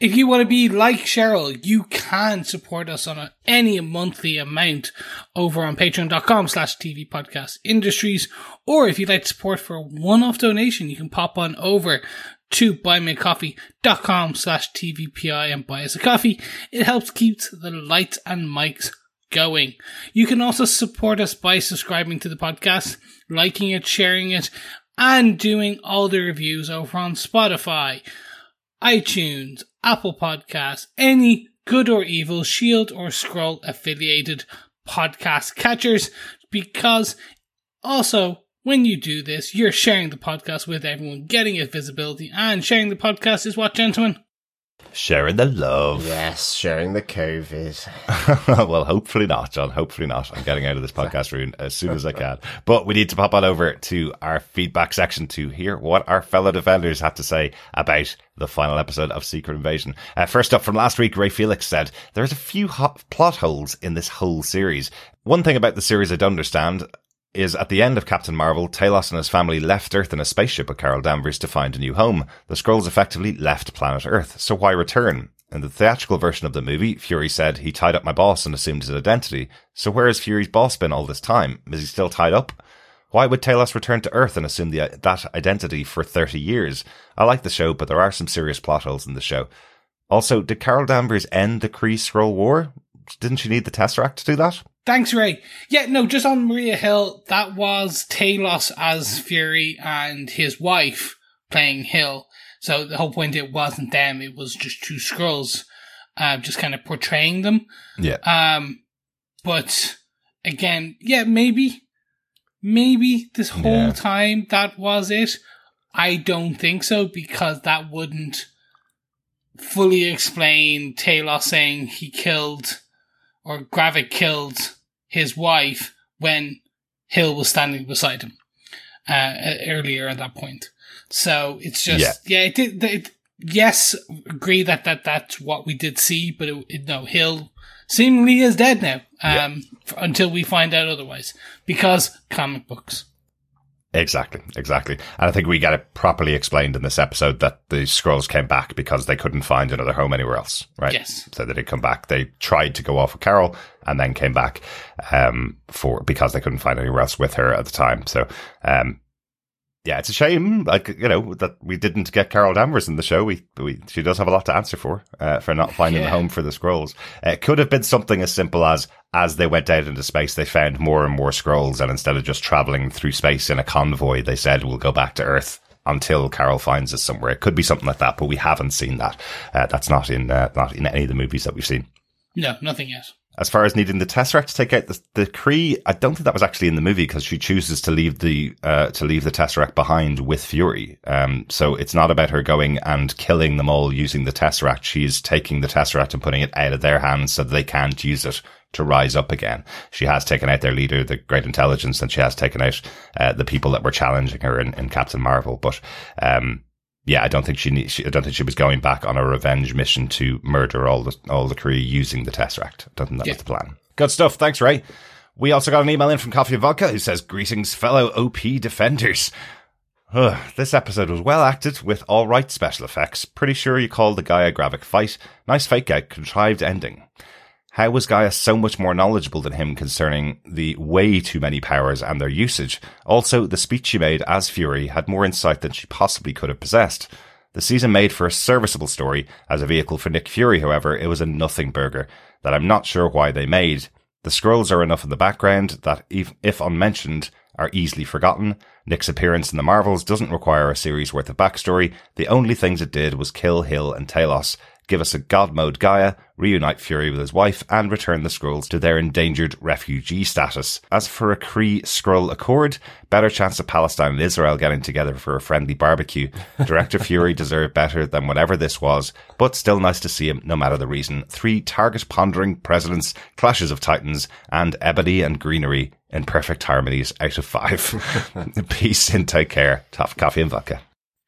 If you want to be like Cheryl, you can support us on a, any monthly amount over on patreon.com slash TV podcast industries. Or if you'd like support for a one-off donation, you can pop on over to buymeacoffee.com slash TVPI and buy us a coffee. It helps keep the lights and mics going. You can also support us by subscribing to the podcast, liking it, sharing it, and doing all the reviews over on Spotify iTunes, Apple Podcasts, any good or evil Shield or Skrull affiliated podcast catchers because also when you do this, you're sharing the podcast with everyone, getting it visibility, and sharing the podcast is what, gentlemen? Sharing the love. Yes, sharing the COVID. well, hopefully not, John. Hopefully not. I'm getting out of this podcast room as soon as I can. But we need to pop on over to our feedback section to hear what our fellow defenders had to say about the final episode of Secret Invasion. Uh, first up from last week, Ray Felix said, There's a few hot plot holes in this whole series. One thing about the series I don't understand is at the end of Captain Marvel, Talos and his family left Earth in a spaceship with Carol Danvers to find a new home. The Skrulls effectively left planet Earth, so why return? In the theatrical version of the movie, Fury said he tied up my boss and assumed his identity. So where has Fury's boss been all this time? Is he still tied up? Why would Talos return to Earth and assume the, that identity for 30 years? I like the show, but there are some serious plot holes in the show. Also, did Carol Danvers end the Kree Skrull War? Didn't she need the Tesseract to do that? Thanks, Ray. Yeah, no, just on Maria Hill, that was Talos as Fury and his wife playing Hill. So the whole point it wasn't them; it was just two Skrulls, uh, just kind of portraying them. Yeah. Um, but again, yeah, maybe, maybe this whole Yeah. time that was it. I don't think so because that wouldn't fully explain Talos saying he killed or Gravik killed his wife when Hill was standing beside him uh, earlier at that point. So it's just Yeah. yeah, it did. It, yes, agree that that that's what we did see, but it, it, no, Hill seemingly is dead now. Um, f- until we find out otherwise, because comic books. Exactly, exactly. And I think we get it properly explained in this episode that the Skrulls came back because they couldn't find another home anywhere else, right? Yes. So they did come back. They tried to go off with Carol and then came back, um, for, because they couldn't find anywhere else with her at the time. So, um, yeah, it's a shame, like, you know, that we didn't get Carol Danvers in the show. We, we, she does have a lot to answer for, uh, for not finding a Yeah. home for the Skrulls. Uh, it could have been something as simple as, as they went out into space, they found more and more Skrulls, and instead of just traveling through space in a convoy, they said, we'll go back to Earth until Carol finds us somewhere. It could be something like that, but we haven't seen that. Uh, that's not in, uh, not in any of the movies that we've seen. No, nothing yet. As far as needing the Tesseract to take out the, the Kree, I don't think that was actually in the movie because she chooses to leave the uh, to leave the Tesseract behind with Fury. Um, so it's not about her going and killing them all using the Tesseract. She's taking the Tesseract and putting it out of their hands so that they can't use it to rise up again. She has taken out their leader, the Great Intelligence, and she has taken out uh, the people that were challenging her in, in Captain Marvel. But um, yeah, I don't think she, need, she I don't think she was going back on a revenge mission to murder all the all the Kree using the Tesseract. I don't think that Yeah. was the plan. Good stuff. Thanks, Ray. We also got an email in from Coffee and Vodka who says, "Greetings, fellow OP defenders." Ugh, this episode was well acted with all right special effects. Pretty sure you called the G'iah Gravik fight. Nice fake out, contrived ending. How was G'iah so much more knowledgeable than him concerning the way too many powers and their usage? Also, the speech she made as Fury had more insight than she possibly could have possessed. The season made for a serviceable story. As a vehicle for Nick Fury, however, it was a nothing burger that I'm not sure why they made. The Skrulls are enough in the background that, if, unmentioned, are easily forgotten. Nick's appearance in the Marvels doesn't require a series worth of backstory. The only things it did was kill Hill and Talos, give us a God mode Gaia, reunite Fury with his wife, and return the Skrulls to their endangered refugee status. As for a Kree Skrull Accord, better chance of Palestine and Israel getting together for a friendly barbecue. Director Fury deserved better than whatever this was, but still nice to see him no matter the reason. Three target pondering presidents, clashes of titans, and ebony and greenery in perfect harmonies out of five. Peace and take care. Tough coffee and vodka.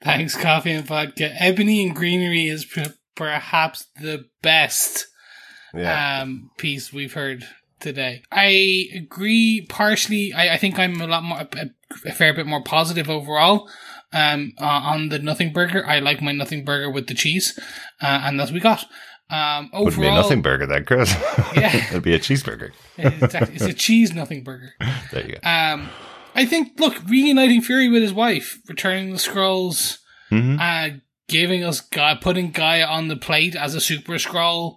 Thanks, coffee and vodka. Ebony and greenery is per- perhaps the best Yeah. um, piece we've heard today. I agree partially. I, I think I'm a lot more, a, a fair bit more positive overall. Um, uh, on the nothing burger, I like my nothing burger with the cheese, uh, and that's what we got. Um, overall, Wouldn't be a nothing burger then, Chris. Yeah. It'd be a cheeseburger. exactly, it's a cheese nothing burger. There you go. Um, I think, look, reuniting Fury with his wife, returning the Skrulls, Mhm. uh, giving us G'iah, putting G'iah on the plate as a super Skrull,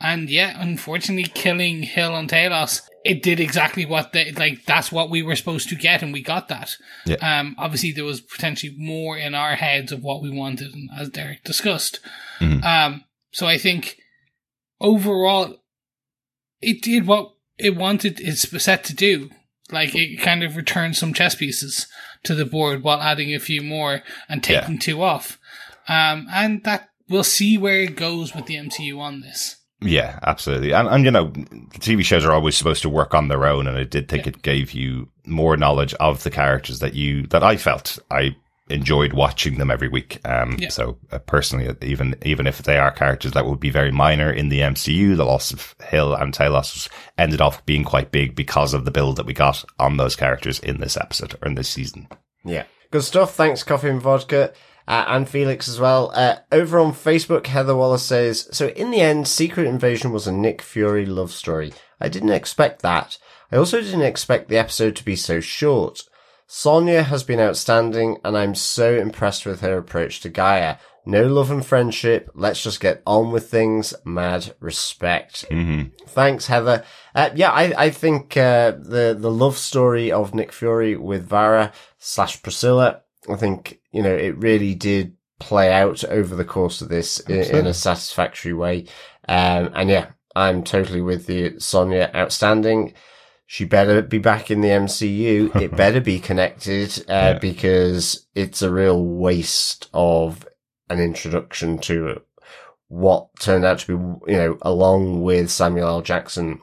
and yeah, unfortunately killing Hill and Talos. It did exactly what they, like, that's what we were supposed to get, and we got that. Yeah. Um, obviously there was potentially more in our heads of what we wanted, and as Derek discussed. Mhm. Um, so I think overall, it did what it wanted, it's set to do. Like it kind of returned some chess pieces to the board while adding a few more and taking two off. Um, and that we'll see where it goes with the MCU on this. Yeah, absolutely. And, and, you know, TV shows are always supposed to work on their own. And I did think yeah. it gave you more knowledge of the characters that you, that I felt I enjoyed watching them every week. Um, yeah. so uh, personally, even, even if they are characters that would be very minor in the MCU, the loss of Hill and Talos ended off being quite big because of the build that we got on those characters in this episode or in this season. Yeah. Good stuff. Thanks, Coffee and Vodka uh, and Felix as well. Uh, over on Facebook, Heather Wallace says, So in the end, Secret Invasion was a Nick Fury love story. I didn't expect that. I also didn't expect the episode to be so short. Sonya has been outstanding, and I'm so impressed with her approach to G'iah. No love and friendship. Let's just get on with things. Mad respect. Mm-hmm. Thanks, Heather. Uh, yeah, I, I think uh, the the love story of Nick Fury with Varra slash Priscilla I think, you know, it really did play out over the course of this in, in, a satisfactory way. Um, and yeah, I'm totally with you. Sonya, outstanding. She better be back in the MCU. it better be connected, uh, yeah. because it's a real waste of an introduction to what turned out to be, you know, along with Samuel L. Jackson,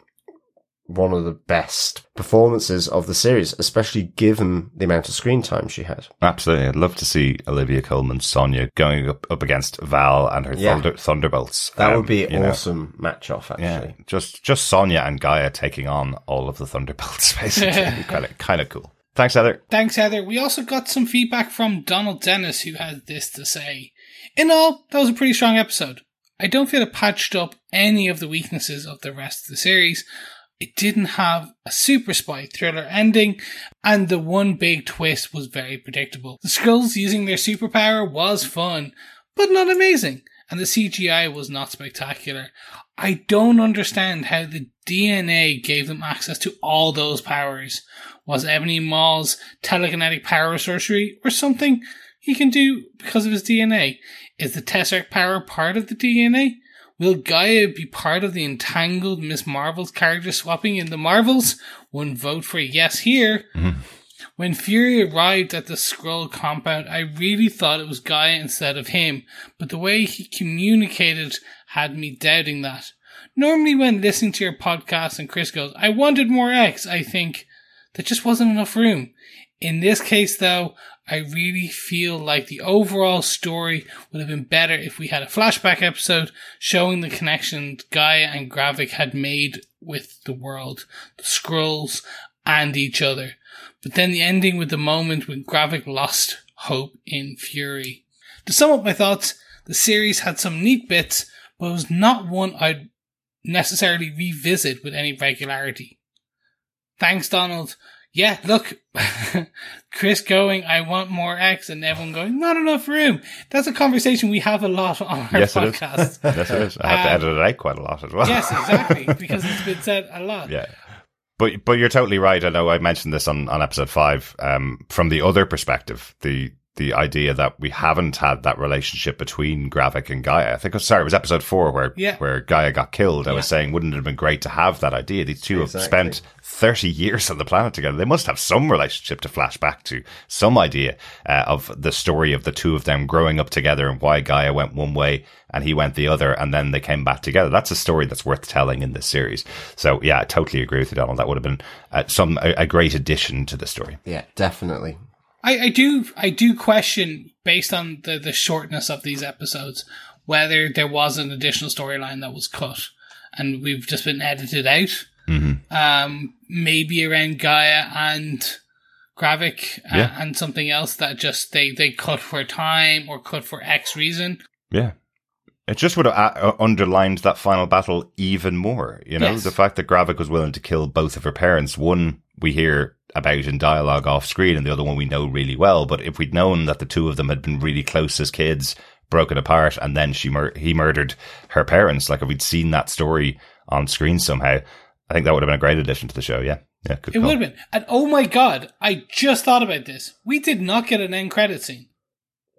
one of the best performances of the series, especially given the amount of screen time she had. Absolutely. I'd love to see Olivia Colman, Sonya going up, up against Val and her yeah. thunder, Thunderbolts. That um, would be an awesome know. match off, actually. Yeah, just, just Sonya and G'iah taking on all of the Thunderbolts, basically. kind of, kind of cool. Thanks, Heather. Thanks, Heather. We also got some feedback from Donald Dennis, who had this to say. In all, that was a pretty strong episode. I don't feel it patched up any of the weaknesses of the rest of the series. It didn't have a super spy thriller ending, and the one big twist was very predictable. The Skrulls using their superpower was fun, but not amazing, and the CGI was not spectacular. I don't understand how the DNA gave them access to all those powers. Was Ebony Maw's telekinetic power sorcery or something he can do because of his DNA? Is the Tesseract power part of the DNA? Will G'iah be part of the entangled Miss Marvel's character swapping in the Marvels? One vote for yes here. Mm-hmm. When Fury arrived at the Skrull compound, I really thought it was G'iah instead of him, but the way he communicated had me doubting that. Normally, when listening to your podcast and Chris goes, I wanted more X, I think there just wasn't enough room. In this case, though, I really feel like the overall story would have been better if we had a flashback episode showing the connection G'iah and Gravik had made with the world, the Skrulls, and each other. But then the ending with the moment when Gravik lost hope in Fury. To sum up my thoughts, the series had some neat bits, but it was not one I'd necessarily revisit with any regularity. Thanks, Donald yeah, look, Chris going, I want more X, and everyone going, not enough room. That's a conversation we have a lot on our yes, podcast. It is. yes, it is. I have um, to edit it out quite a lot as well. yes, exactly, because it's been said a lot. Yeah. But but you're totally right. I know I mentioned this on, on episode five. Um, from the other perspective, the the idea that we haven't had that relationship between Gravik and G'iah. I think, sorry, it was episode four where, yeah. where G'iah got killed. I was saying, wouldn't it have been great to have that idea? These two exactly. have spent 30 years on the planet together. They must have some relationship to flash back to, some idea uh, of the story of the two of them growing up together and why G'iah went one way and he went the other and then they came back together. That's a story that's worth telling in this series. So yeah, I totally agree with you, Donald. That would have been uh, some, a, a great addition to the story. Yeah, definitely. I, I do I do question based on the, the shortness of these episodes whether there was an additional storyline that was cut and we've just been edited out. Mm-hmm. Um, maybe around G'iah and Gravik uh, yeah. and something else that just they, they cut for time or cut for X reason. Yeah. It just would have uh, underlined that final battle even more. You know, yes. the fact that Gravik was willing to kill both of her parents. One we hear about in dialogue off screen and the other one we know really well. But if we'd known that the two of them had been really close as kids, broken apart, and then she mur- he murdered her parents, like if we'd seen that story on screen somehow, I think that would have been a great addition to the show. Yeah. Yeah. it would have been. And oh my God, I just thought about this. We did not get an end credit scene.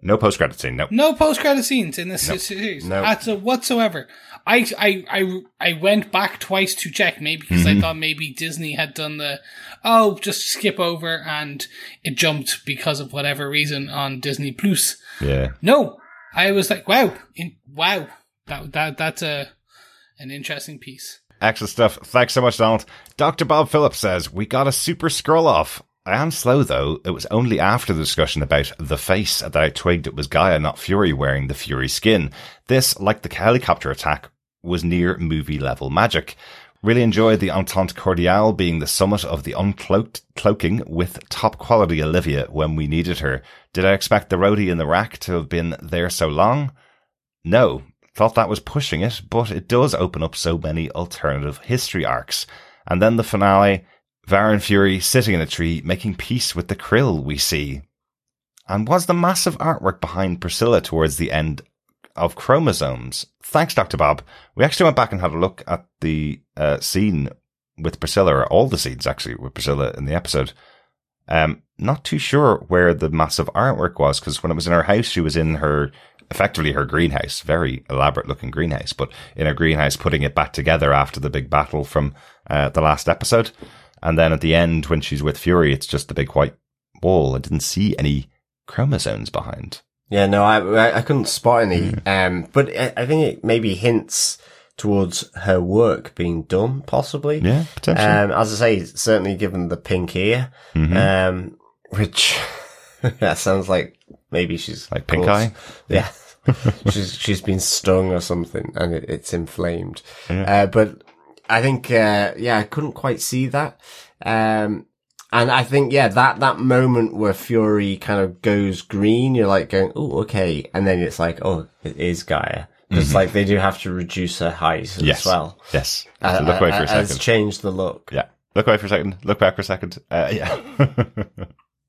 No post credit scene. No. No post credit scenes in this nope. series. No. At whatsoever. I, I, I, I went back twice to check maybe because mm-hmm. I thought maybe Disney had done the, oh, just skip over and it jumped because of whatever reason on Disney Plus. Yeah. No. I was like, wow, in, wow, that that that's a an interesting piece. Excellent stuff. Thanks so much, Donald. Dr. Bob Phillips says, We got a super Skrull off. I am slow though. It was only after the discussion about the face that I twigged it was G'iah, not Fury, wearing the Fury skin. This, like the helicopter attack, was near movie level magic. Really enjoyed the Entente Cordiale being the summit of the uncloaked cloaking with top quality Olivia when we needed her. Did I expect the Rhodey in the rack to have been there so long? No, thought that was pushing it, but it does open up so many alternative history arcs. And then the finale, Varan Fury sitting in a tree making peace with the krill we see. And was the massive artwork behind Priscilla towards the end of Chromosomes? Thanks, Dr. Bob. We actually went back and had a look at the uh, scene with Priscilla, or all the scenes actually with Priscilla in the episode. Um, not too sure where the massive artwork was because when it was in her house, she was in her effectively her greenhouse, very elaborate looking greenhouse, but in her greenhouse, putting it back together after the big battle from uh, the last episode. And then at the end, when she's with Fury, it's just the big white wall. I didn't see any chromosomes behind. Yeah, no, I I couldn't spot any. Um, but I, I think it maybe hints towards her work being done, possibly. Yeah, potentially. Um, as I say, certainly given the pink ear, Mhm. um, which that sounds like maybe she's Like pink eye? Yeah, she's she's been stung or something, and it, it's inflamed. Uh, but I think, uh, yeah, I couldn't quite see that. Um, and I think, yeah, that, that moment where Fury kind of goes green, you're like going, oh, okay. And then it's like, oh, it is G'iah. Just like they do have to reduce her height Mm-hmm. Yes. as well. Yes. Uh, look away uh, for a second. changed the look. Yeah. Look away for a second. Look back for a second. Uh, yeah.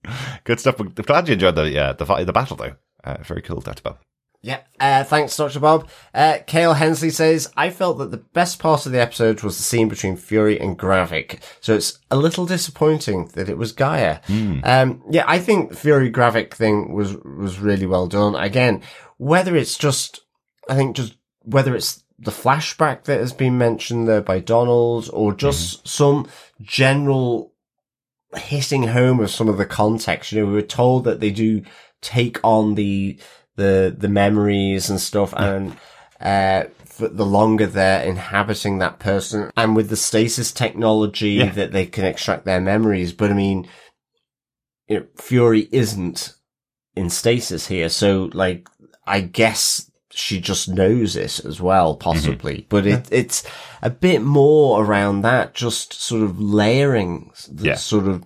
Good stuff. I'm glad you enjoyed the yeah the the battle though. Uh, very cool, Dr. Bob. Yeah. Uh, thanks, Dr. Bob. Uh, Kale Hensley says, I felt that the best part of the episode was the scene between Fury and Gravik. So it's a little disappointing that it was G'iah. Um, yeah, I think Fury Gravik thing was, was really well done. Again, whether it's just, I think just, whether it's the flashback that has been mentioned there by Donald or just some general hitting home of some of the context. You know, we were told that they do take on the, the, the memories and stuff and, uh, for the longer they're inhabiting that person and with the stasis technology Yeah. that they can extract their memories. But I mean, you know, Fury isn't in stasis here. So like, I guess she just knows it as well, possibly, but it, it's a bit more around that, just sort of layering the Yeah. sort of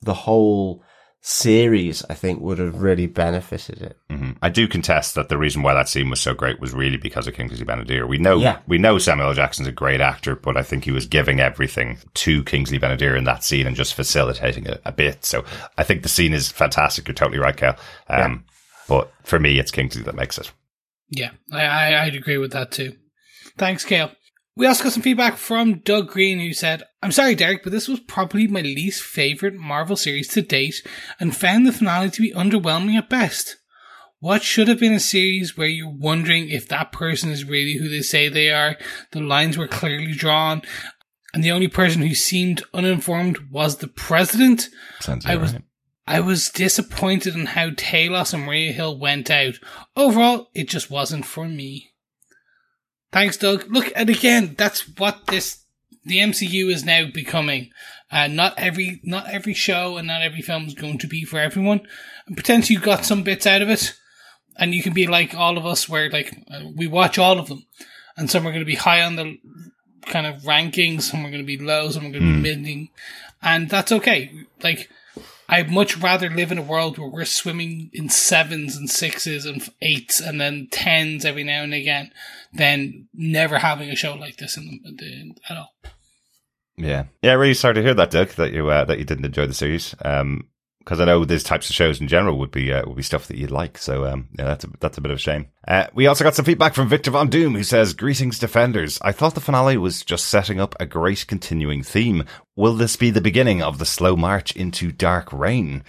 the whole series, I think would have really benefited it. hmm I do contest that the reason why that scene was so great was really because of Kingsley Ben-Adir. We know Yeah. we know Samuel L. Jackson's a great actor, but I think he was giving everything to Kingsley Ben-Adir in that scene and just facilitating it a bit. So I think the scene is fantastic. You're totally right, Kel. Um, But for me, it's Kingsley that makes it. Yeah, I, I I'd agree with that too. Thanks, Kale. We also got some feedback from Doug Green who said, I'm sorry, Derek, but this was probably my least favourite Marvel series to date and found the finale to be underwhelming at best. What should have been a series where you're wondering if that person is really who they say they are, the lines were clearly drawn, and the only person who seemed uninformed was the president? Sounds I was right. I was disappointed in how Talos and Maria Hill went out. Overall, it just wasn't for me. Thanks, Doug. Look, and again, that's what this the MCU is now becoming. Uh, not every not every show and not every film is going to be for everyone. And potentially, you got some bits out of it, and you can be like all of us, where like uh, we watch all of them, and some are going to be high on the kind of rankings, some are going to be low, some are going to be middling, and that's okay. Like I'd much rather live in a world where we're swimming in sevens and sixes and eights and then tens every now and again than never having a show like this in the, the, at all. Yeah, yeah. Really sorry to hear that, Doug. That you uh, that you didn't enjoy the series. Um, because I know these types of shows in general would be uh, would be stuff that you'd like. So um, yeah, that's a that's a bit of a shame. Uh, we also got some feedback from Victor Von Doom, who says, "Greetings, defenders. I thought the finale was just setting up a great continuing theme. Will this be the beginning of the slow march into Dark Reign?"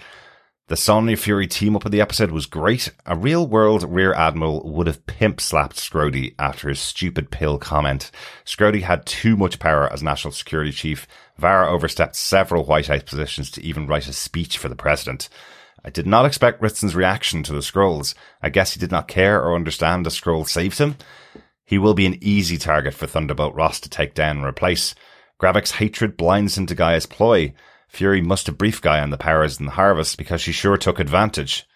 The Sonya Fury team up in the episode was great. A real world Rear Admiral would have pimp slapped Scrody after his stupid pill comment. Scrody had too much power as National Security Chief. Varra overstepped several White House positions to even write a speech for the president. I did not expect Ritson's reaction to the Skrulls. I guess he did not care or understand the Skrull saves him. He will be an easy target for Thunderbolt Ross to take down and replace. Gravik's hatred blinds him to G'iah's ploy. Fury must have briefed G'iah on the powers in the harvest because she sure took advantage.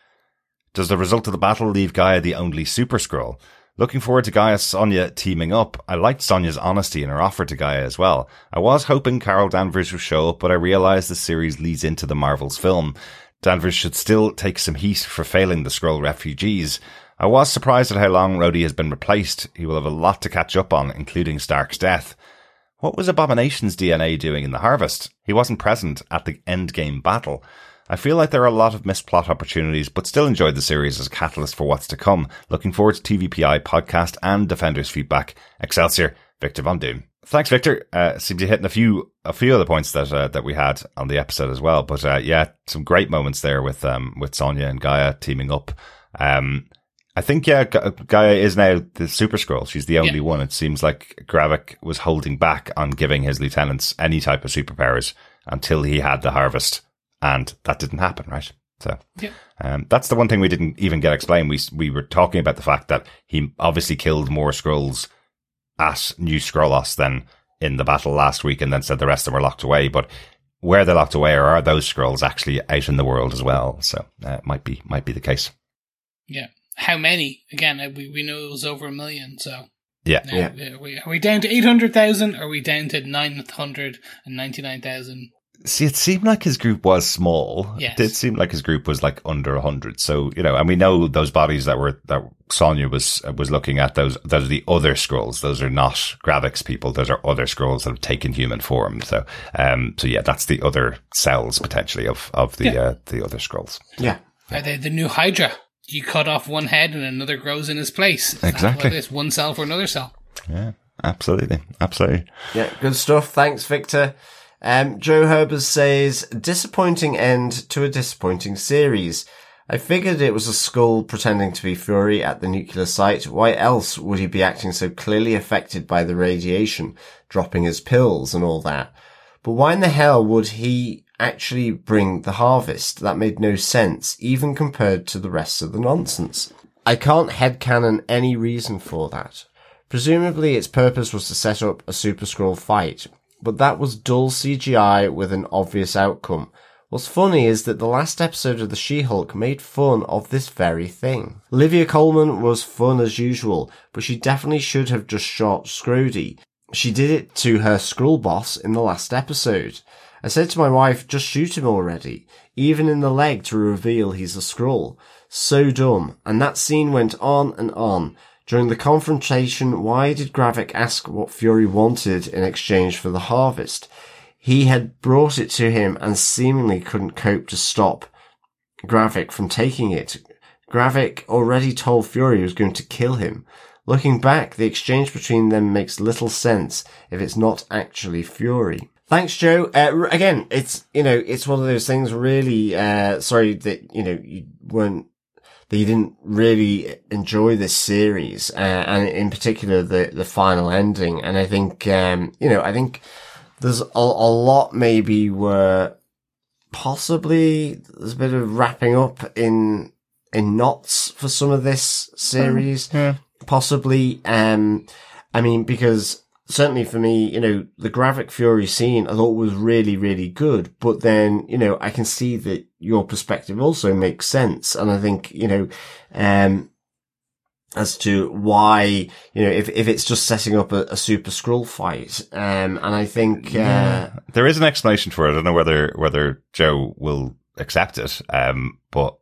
Does the result of the battle leave G'iah the only Super Skrull? Looking forward to G'iah Sonya teaming up. I liked Sonya's honesty in her offer to G'iah as well. I was hoping Carol Danvers would show up, but I realized the series leads into the Marvel's film. Danvers should still take some heat for failing the Skrull refugees. I was surprised at how long Rhodey has been replaced. He will have a lot to catch up on, including Stark's death. What was Abomination's DNA doing in the harvest? He wasn't present at the endgame battle. I feel like there are a lot of missed plot opportunities, but still enjoyed the series as a catalyst for what's to come. Looking forward to TVPI podcast and Defenders feedback. Excelsior, Victor Von Doom. Thanks, Victor. Uh, seems to hitting a few a few of the points that uh, that we had on the episode as well. But uh, yeah, some great moments there with um with Sonya and G'iah teaming up. Um, I think yeah, G'iah is now the Super Skrull. She's the only yeah. one. It seems like Gravik was holding back on giving his lieutenants any type of superpowers until he had the harvest, and that didn't happen, right? So yeah. um, that's the one thing we didn't even get explained. We we were talking about the fact that he obviously killed more Skrulls at New Skrullos than in the battle last week, and then said the rest of them were locked away. But where they're locked away, or are those Skrulls actually out in the world as well? So uh, might be might be the case. Yeah how many? Again, uh, we, we know it was over a million, so. Yeah. Now, yeah. Are, we, are we down to 800,000? Are we down to 999,000? See, it seemed like his group was small. Yes. It did seem like his group was like under a hundred. So, you know, and we know those bodies that were, that Sonya was, was looking at, those, those are the other Skrulls. Those are not Gravik's people. Those are other Skrulls that have taken human form. So, um, so yeah, that's the other cells potentially of, of the, yeah. uh, the other Skrulls. Yeah. Are they the new Hydra? You cut off one head and another grows in its place. Exactly. It's one cell for another cell. Yeah, absolutely. Absolutely. Yeah, good stuff. Thanks, Victor. Um, Joe Herbers says, disappointing end to a disappointing series. I figured it was a Skrull pretending to be Fury at the nuclear site. Why else would he be acting so clearly affected by the radiation, dropping his pills and all that? But why in the hell would he actually bring the harvest. That made no sense, even compared to the rest of the nonsense. I can't headcanon any reason for that. Presumably its purpose was to set up a Super Skrull fight, but that was dull CGI with an obvious outcome. What's funny is that the last episode of the She-Hulk made fun of this very thing. Olivia Colman was fun as usual, but she definitely should have just shot Scrody. She did it to her Skrull boss in the last episode. I said to my wife, just shoot him already, even in the leg to reveal he's a Skrull. So dumb. And that scene went on and on. During the confrontation, why did Gravik ask what Fury wanted in exchange for the harvest? He had brought it to him and seemingly couldn't cope to stop Gravik from taking it. Gravik already told Fury he was going to kill him. Looking back, the exchange between them makes little sense if it's not actually Fury. Thanks, Joe. Uh, again, it's, you know, it's one of those things really, uh, sorry that, you know, you weren't, that you didn't really enjoy this series, uh, and in particular the, the final ending. And I think, um, you know, I think there's a, a lot maybe where possibly there's a bit of wrapping up in, in knots for some of this series. Yeah. Possibly, um, I mean, because certainly for me, you know, the Gravik Fury scene I thought was really, really good. But then, you know, I can see that your perspective also makes sense. And I think, you know, um, as to why, you know, if, if it's just setting up a, a super Skrull fight. Um, and I think, uh, yeah. there is an explanation for it. I don't know whether, whether Joe will accept it. Um, but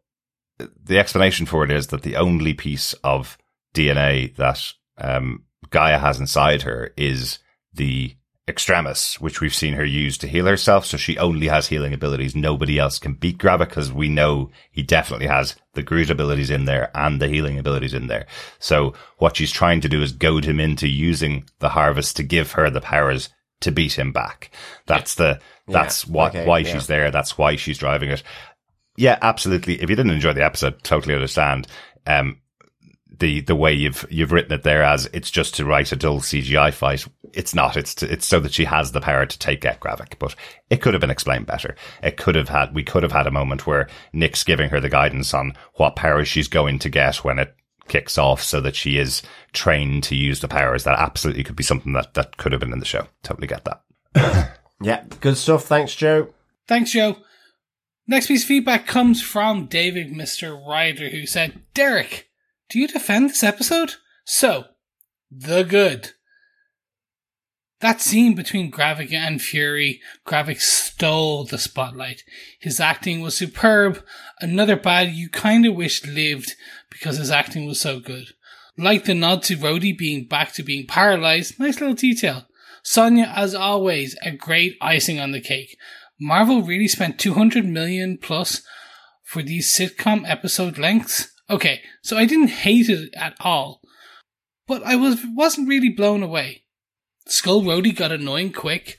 the explanation for it is that the only piece of DNA that, um, G'iah has inside her is the extremis, which we've seen her use to heal herself. So she only has healing abilities. Nobody else can beat Gravik because we know he definitely has the Groot abilities in there and the healing abilities in there. So what she's trying to do is goad him into using the harvest to give her the powers to beat him back. That's the, that's yeah. what, okay, why yeah. she's there. That's why she's driving it. Yeah, absolutely. If you didn't enjoy the episode, totally understand. Um, the the way you've you've written it there as it's just to write a dull CGI fight. it's not. It's to, it's so that she has the power to take out Gravik. But it could have been explained better. It could have had. We could have had a moment where Nick's giving her the guidance on what powers she's going to get when it kicks off, so that she is trained to use the powers. That absolutely could be something that that could have been in the show. Totally get that. Yeah, good stuff. Thanks, Joe. Thanks, Joe. Next piece of feedback comes from David Mr. Ryder, who said, Derek, do you defend this episode? So, the good. That scene between Gravik and Fury, Gravik stole the spotlight. His acting was superb. Another bad you kinda wish lived because his acting was so good. Like the nod to Rhodey being back to being paralyzed, nice little detail. Sonya, as always, a great icing on the cake. Marvel really spent 200 million plus for these sitcom episode lengths. Okay, so I didn't hate it at all, but I was wasn't really blown away. Skrull Rhodey got annoying quick.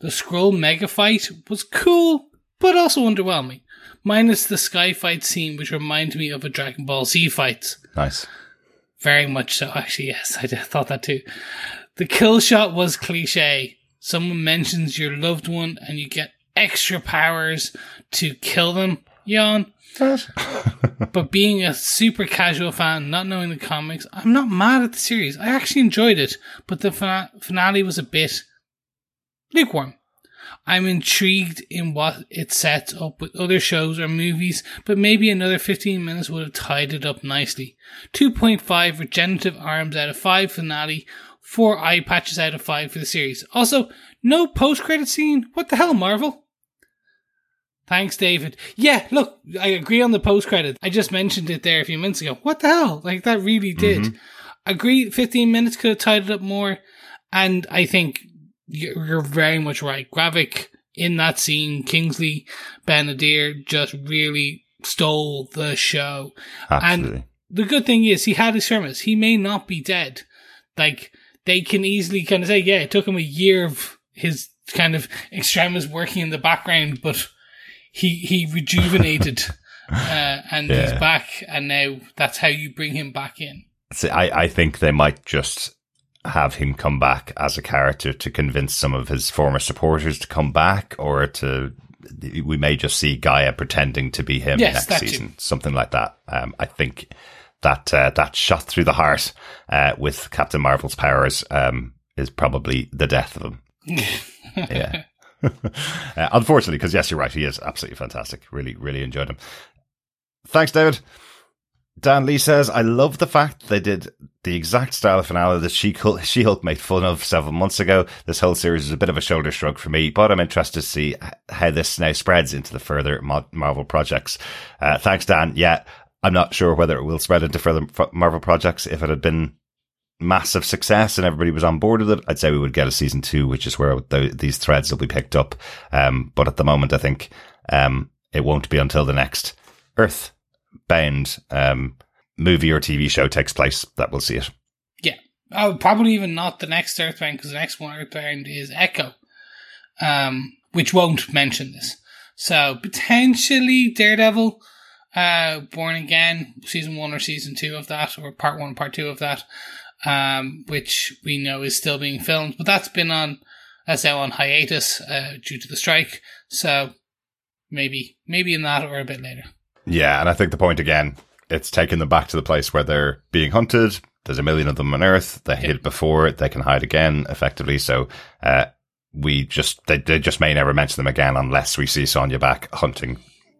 The Skrull mega fight was cool, but also underwhelming. Minus the sky fight scene, which reminded me of a Dragon Ball Z fight. Nice. Very much so, actually, yes, I thought that too. The kill shot was cliche. Someone mentions your loved one and you get extra powers to kill them. Yawn. but being a super casual fan, not knowing the comics, I'm not mad at the series. I actually enjoyed it, but the finale was a bit lukewarm. I'm intrigued in what it sets up with other shows or movies, but maybe another 15 minutes would have tied it up nicely. 2.5 regenerative arms out of 5 finale, 4 eye patches out of 5 for the series. Also, no post credit scene. What the hell, Marvel? Thanks, David. Yeah, look, I agree on the post credit. I just mentioned it there a few minutes ago. What the hell? Like, that really did. Mm-hmm. Agree, 15 minutes could have tied it up more. And I think you're very much right. Gravik in that scene, Kingsley Ben-Adir just really stole the show. Absolutely. And the good thing is he had his extremis. He may not be dead. Like they can easily kind of say, yeah, it took him a year of his kind of extremis working in the background, but he he rejuvenated uh, and he's back. And now that's how you bring him back in. See, I, I think they might just have him come back as a character to convince some of his former supporters to come back, or to we may just see G'iah pretending to be him Yes, next season, something like that. Um, I think that uh, that shot through the heart uh, with Captain Marvel's powers um, is probably the death of him. yeah. uh, unfortunately, because yes, you're right. He is absolutely fantastic. Really, really enjoyed him. Thanks, David. Dan Lee says, I love the fact they did the exact style of finale that She-Hulk, She-Hulk made fun of several months ago. This whole series is a bit of a shoulder shrug for me, but I'm interested to see how this now spreads into the further Marvel projects. Uh, thanks, Dan. Yeah, I'm not sure whether it will spread into further Marvel projects. If it had been massive success and everybody was on board with it, I'd say we would get a season two, which is where th these threads will be picked up. Um, but at the moment, I think um, it won't be until the next Earth bound um, movie or TV show takes place that we'll see it. Yeah. Oh, probably even not the next Earthbound because the next one Earthbound is Echo, um, which won't mention this. So potentially Daredevil, uh, Born Again, season one or season two of that, or part one, part two of that, um, which we know is still being filmed, but that's been on, that's now on hiatus, uh, due to the strike. So maybe, maybe in that or a bit later. Yeah, and I think the point again, it's taking them back to the place where they're being hunted. There's a million of them on Earth. They hid before, they can hide again, effectively. So, uh, we just they, they just may never mention them again unless we see Sonya back hunting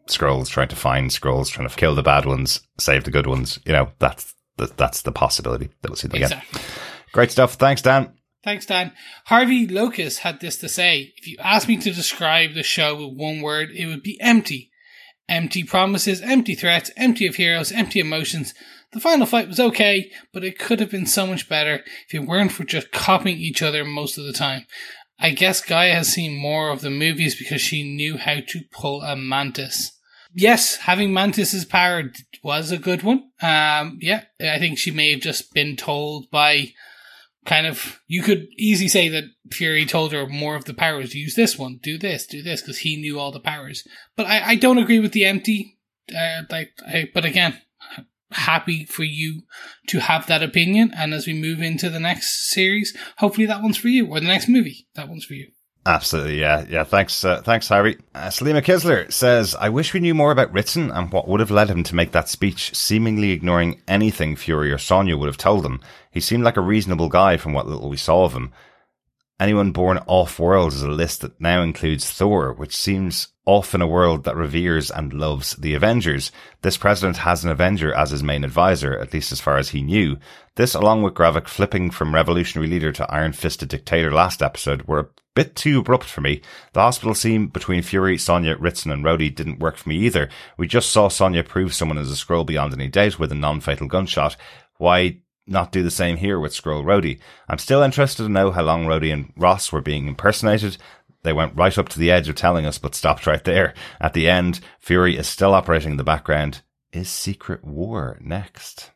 Skrulls, trying to find Skrulls, trying to kill the bad ones, save the good ones. You know, that's that's the possibility that we'll see them again. Great stuff. Thanks, Dan. Thanks, Dan. Harvey Locus had this to say If you asked me to describe the show with one word, it would be empty. Empty promises, empty threats, empty of heroes, empty emotions. The final fight was okay, but it could have been so much better if it weren't for just copying each other most of the time. I guess G'iah has seen more of the movies because she knew how to pull a mantis. Yes, having Mantis's power was a good one. Um, yeah, I think she may have just been told by kind of you could easily say that Fury told her more of the powers. Use this one, do this, do this, because he knew all the powers. But I, I don't agree with the empty. Uh, like, I, but again, happy for you to have that opinion. And as we move into the next series, hopefully that one's for you, or the next movie, that one's for you. Absolutely, yeah, yeah. Thanks, uh, thanks, Harry. Uh, Salima Kisler says, "I wish we knew more about Ritson and what would have led him to make that speech, seemingly ignoring anything Fury or Sonya would have told him. He seemed like a reasonable guy from what little we saw of him. Anyone born off-world is a list that now includes Thor, which seems off in a world that reveres and loves the Avengers. This president has an Avenger as his main advisor, at least as far as he knew. This, along with Gravik flipping from revolutionary leader to iron-fisted dictator last episode, were a bit too abrupt for me. The hospital scene between Fury, Sonya, Ritson and Rhodey didn't work for me either. We just saw Sonya prove someone is a Skrull beyond any doubt with a non-fatal gunshot. Why not do the same here with Skrull Rhodey? I'm still interested to know how long Rhodey and Ross were being impersonated. They went right up to the edge of telling us, but stopped right there. At the end, Fury is still operating in the background. Is Secret War next?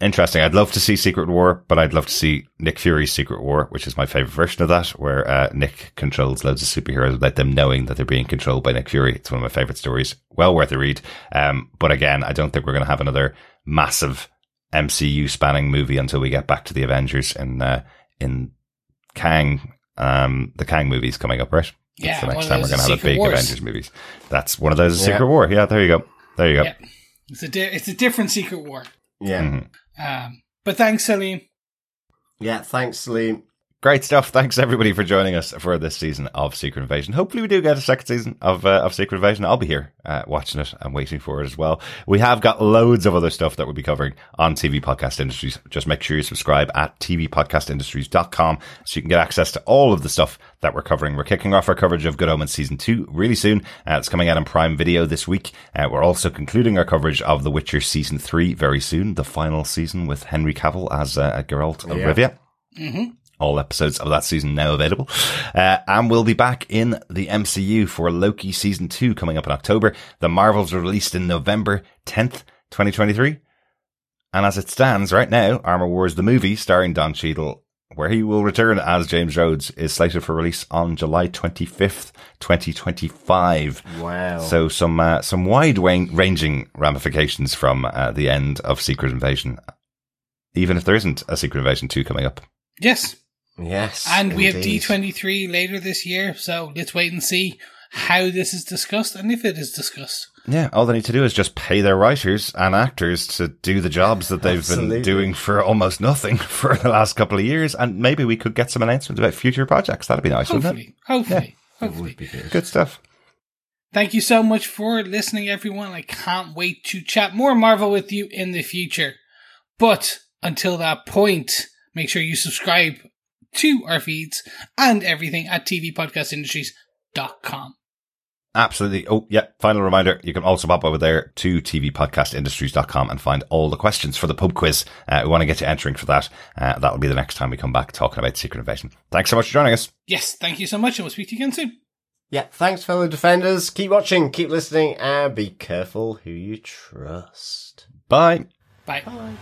Interesting. I'd love to see Secret War, but I'd love to see Nick Fury's Secret War, which is my favorite version of that, where uh, Nick controls loads of superheroes without them knowing that they're being controlled by Nick Fury. It's one of my favorite stories. Well worth a read. Um, but again, I don't think we're going to have another massive MCU spanning movie until we get back to the Avengers in uh, in Kang um, the Kang movies coming up, right? Yeah, That's the next time we're going to have a big Wars. Avengers movies. That's one of those Yeah. Secret War. Yeah, there you go. There you go. Yeah. It's a di- it's a different Secret War. Yeah. Mhm. Um, but thanks, Celine. Yeah, thanks, Salim. Great stuff. Thanks everybody for joining us for this season of Secret Invasion. Hopefully we do get a second season of uh, of Secret Invasion. I'll be here uh, watching it and waiting for it as well. We have got loads of other stuff that we'll be covering on TV Podcast Industries. Just make sure you subscribe at tvpodcastindustries.com so you can get access to all of the stuff that we're covering. We're kicking off our coverage of Good Omens season two really soon. Uh, it's coming out on Prime Video this week. Uh, we're also concluding our coverage of The Witcher season three very soon, the final season with Henry Cavill as uh, Geralt of Yeah. Rivia Mm-hmm. All episodes of that season now available. Uh, and we'll be back in the MCU for Loki season two coming up in October. The Marvels are released in November 10th, 2023. And as it stands right now, Armor Wars, the movie starring Don Cheadle, where he will return as James Rhodes, is slated for release on July 25th, 2025. Wow. So some, uh, some wide ranging ramifications from, uh, the end of Secret Invasion. Even if there isn't a Secret Invasion 2 coming up. Yes, yes. and we have. D23 later this year, so let's wait and see how this is discussed and if it is discussed. Yeah, all they need to do is just pay their writers and actors to do the jobs that they've Absolutely. been doing for almost nothing for the last couple of years, and maybe we could get some announcements about future projects. That'd be nice, wouldn't it? Hopefully, hopefully, It hopefully. would be good. Good stuff. Thank you so much for listening, everyone. I can't wait to chat more Marvel with you in the future. But until that point, make sure you subscribe to our feeds and everything at tvpodcastindustries.com. Absolutely. Oh, yeah. Final reminder. You can also pop over there to tvpodcastindustries.com and find all the questions for the pub quiz. Uh, we want to get you entering for that. Uh, that'll be the next time we come back talking about Secret Invasion. Thanks so much for joining us. Yes, thank you so much, and we'll speak to you again soon. Yeah, thanks, fellow defenders. Keep watching, keep listening, and be careful who you trust. Bye. Bye. Bye.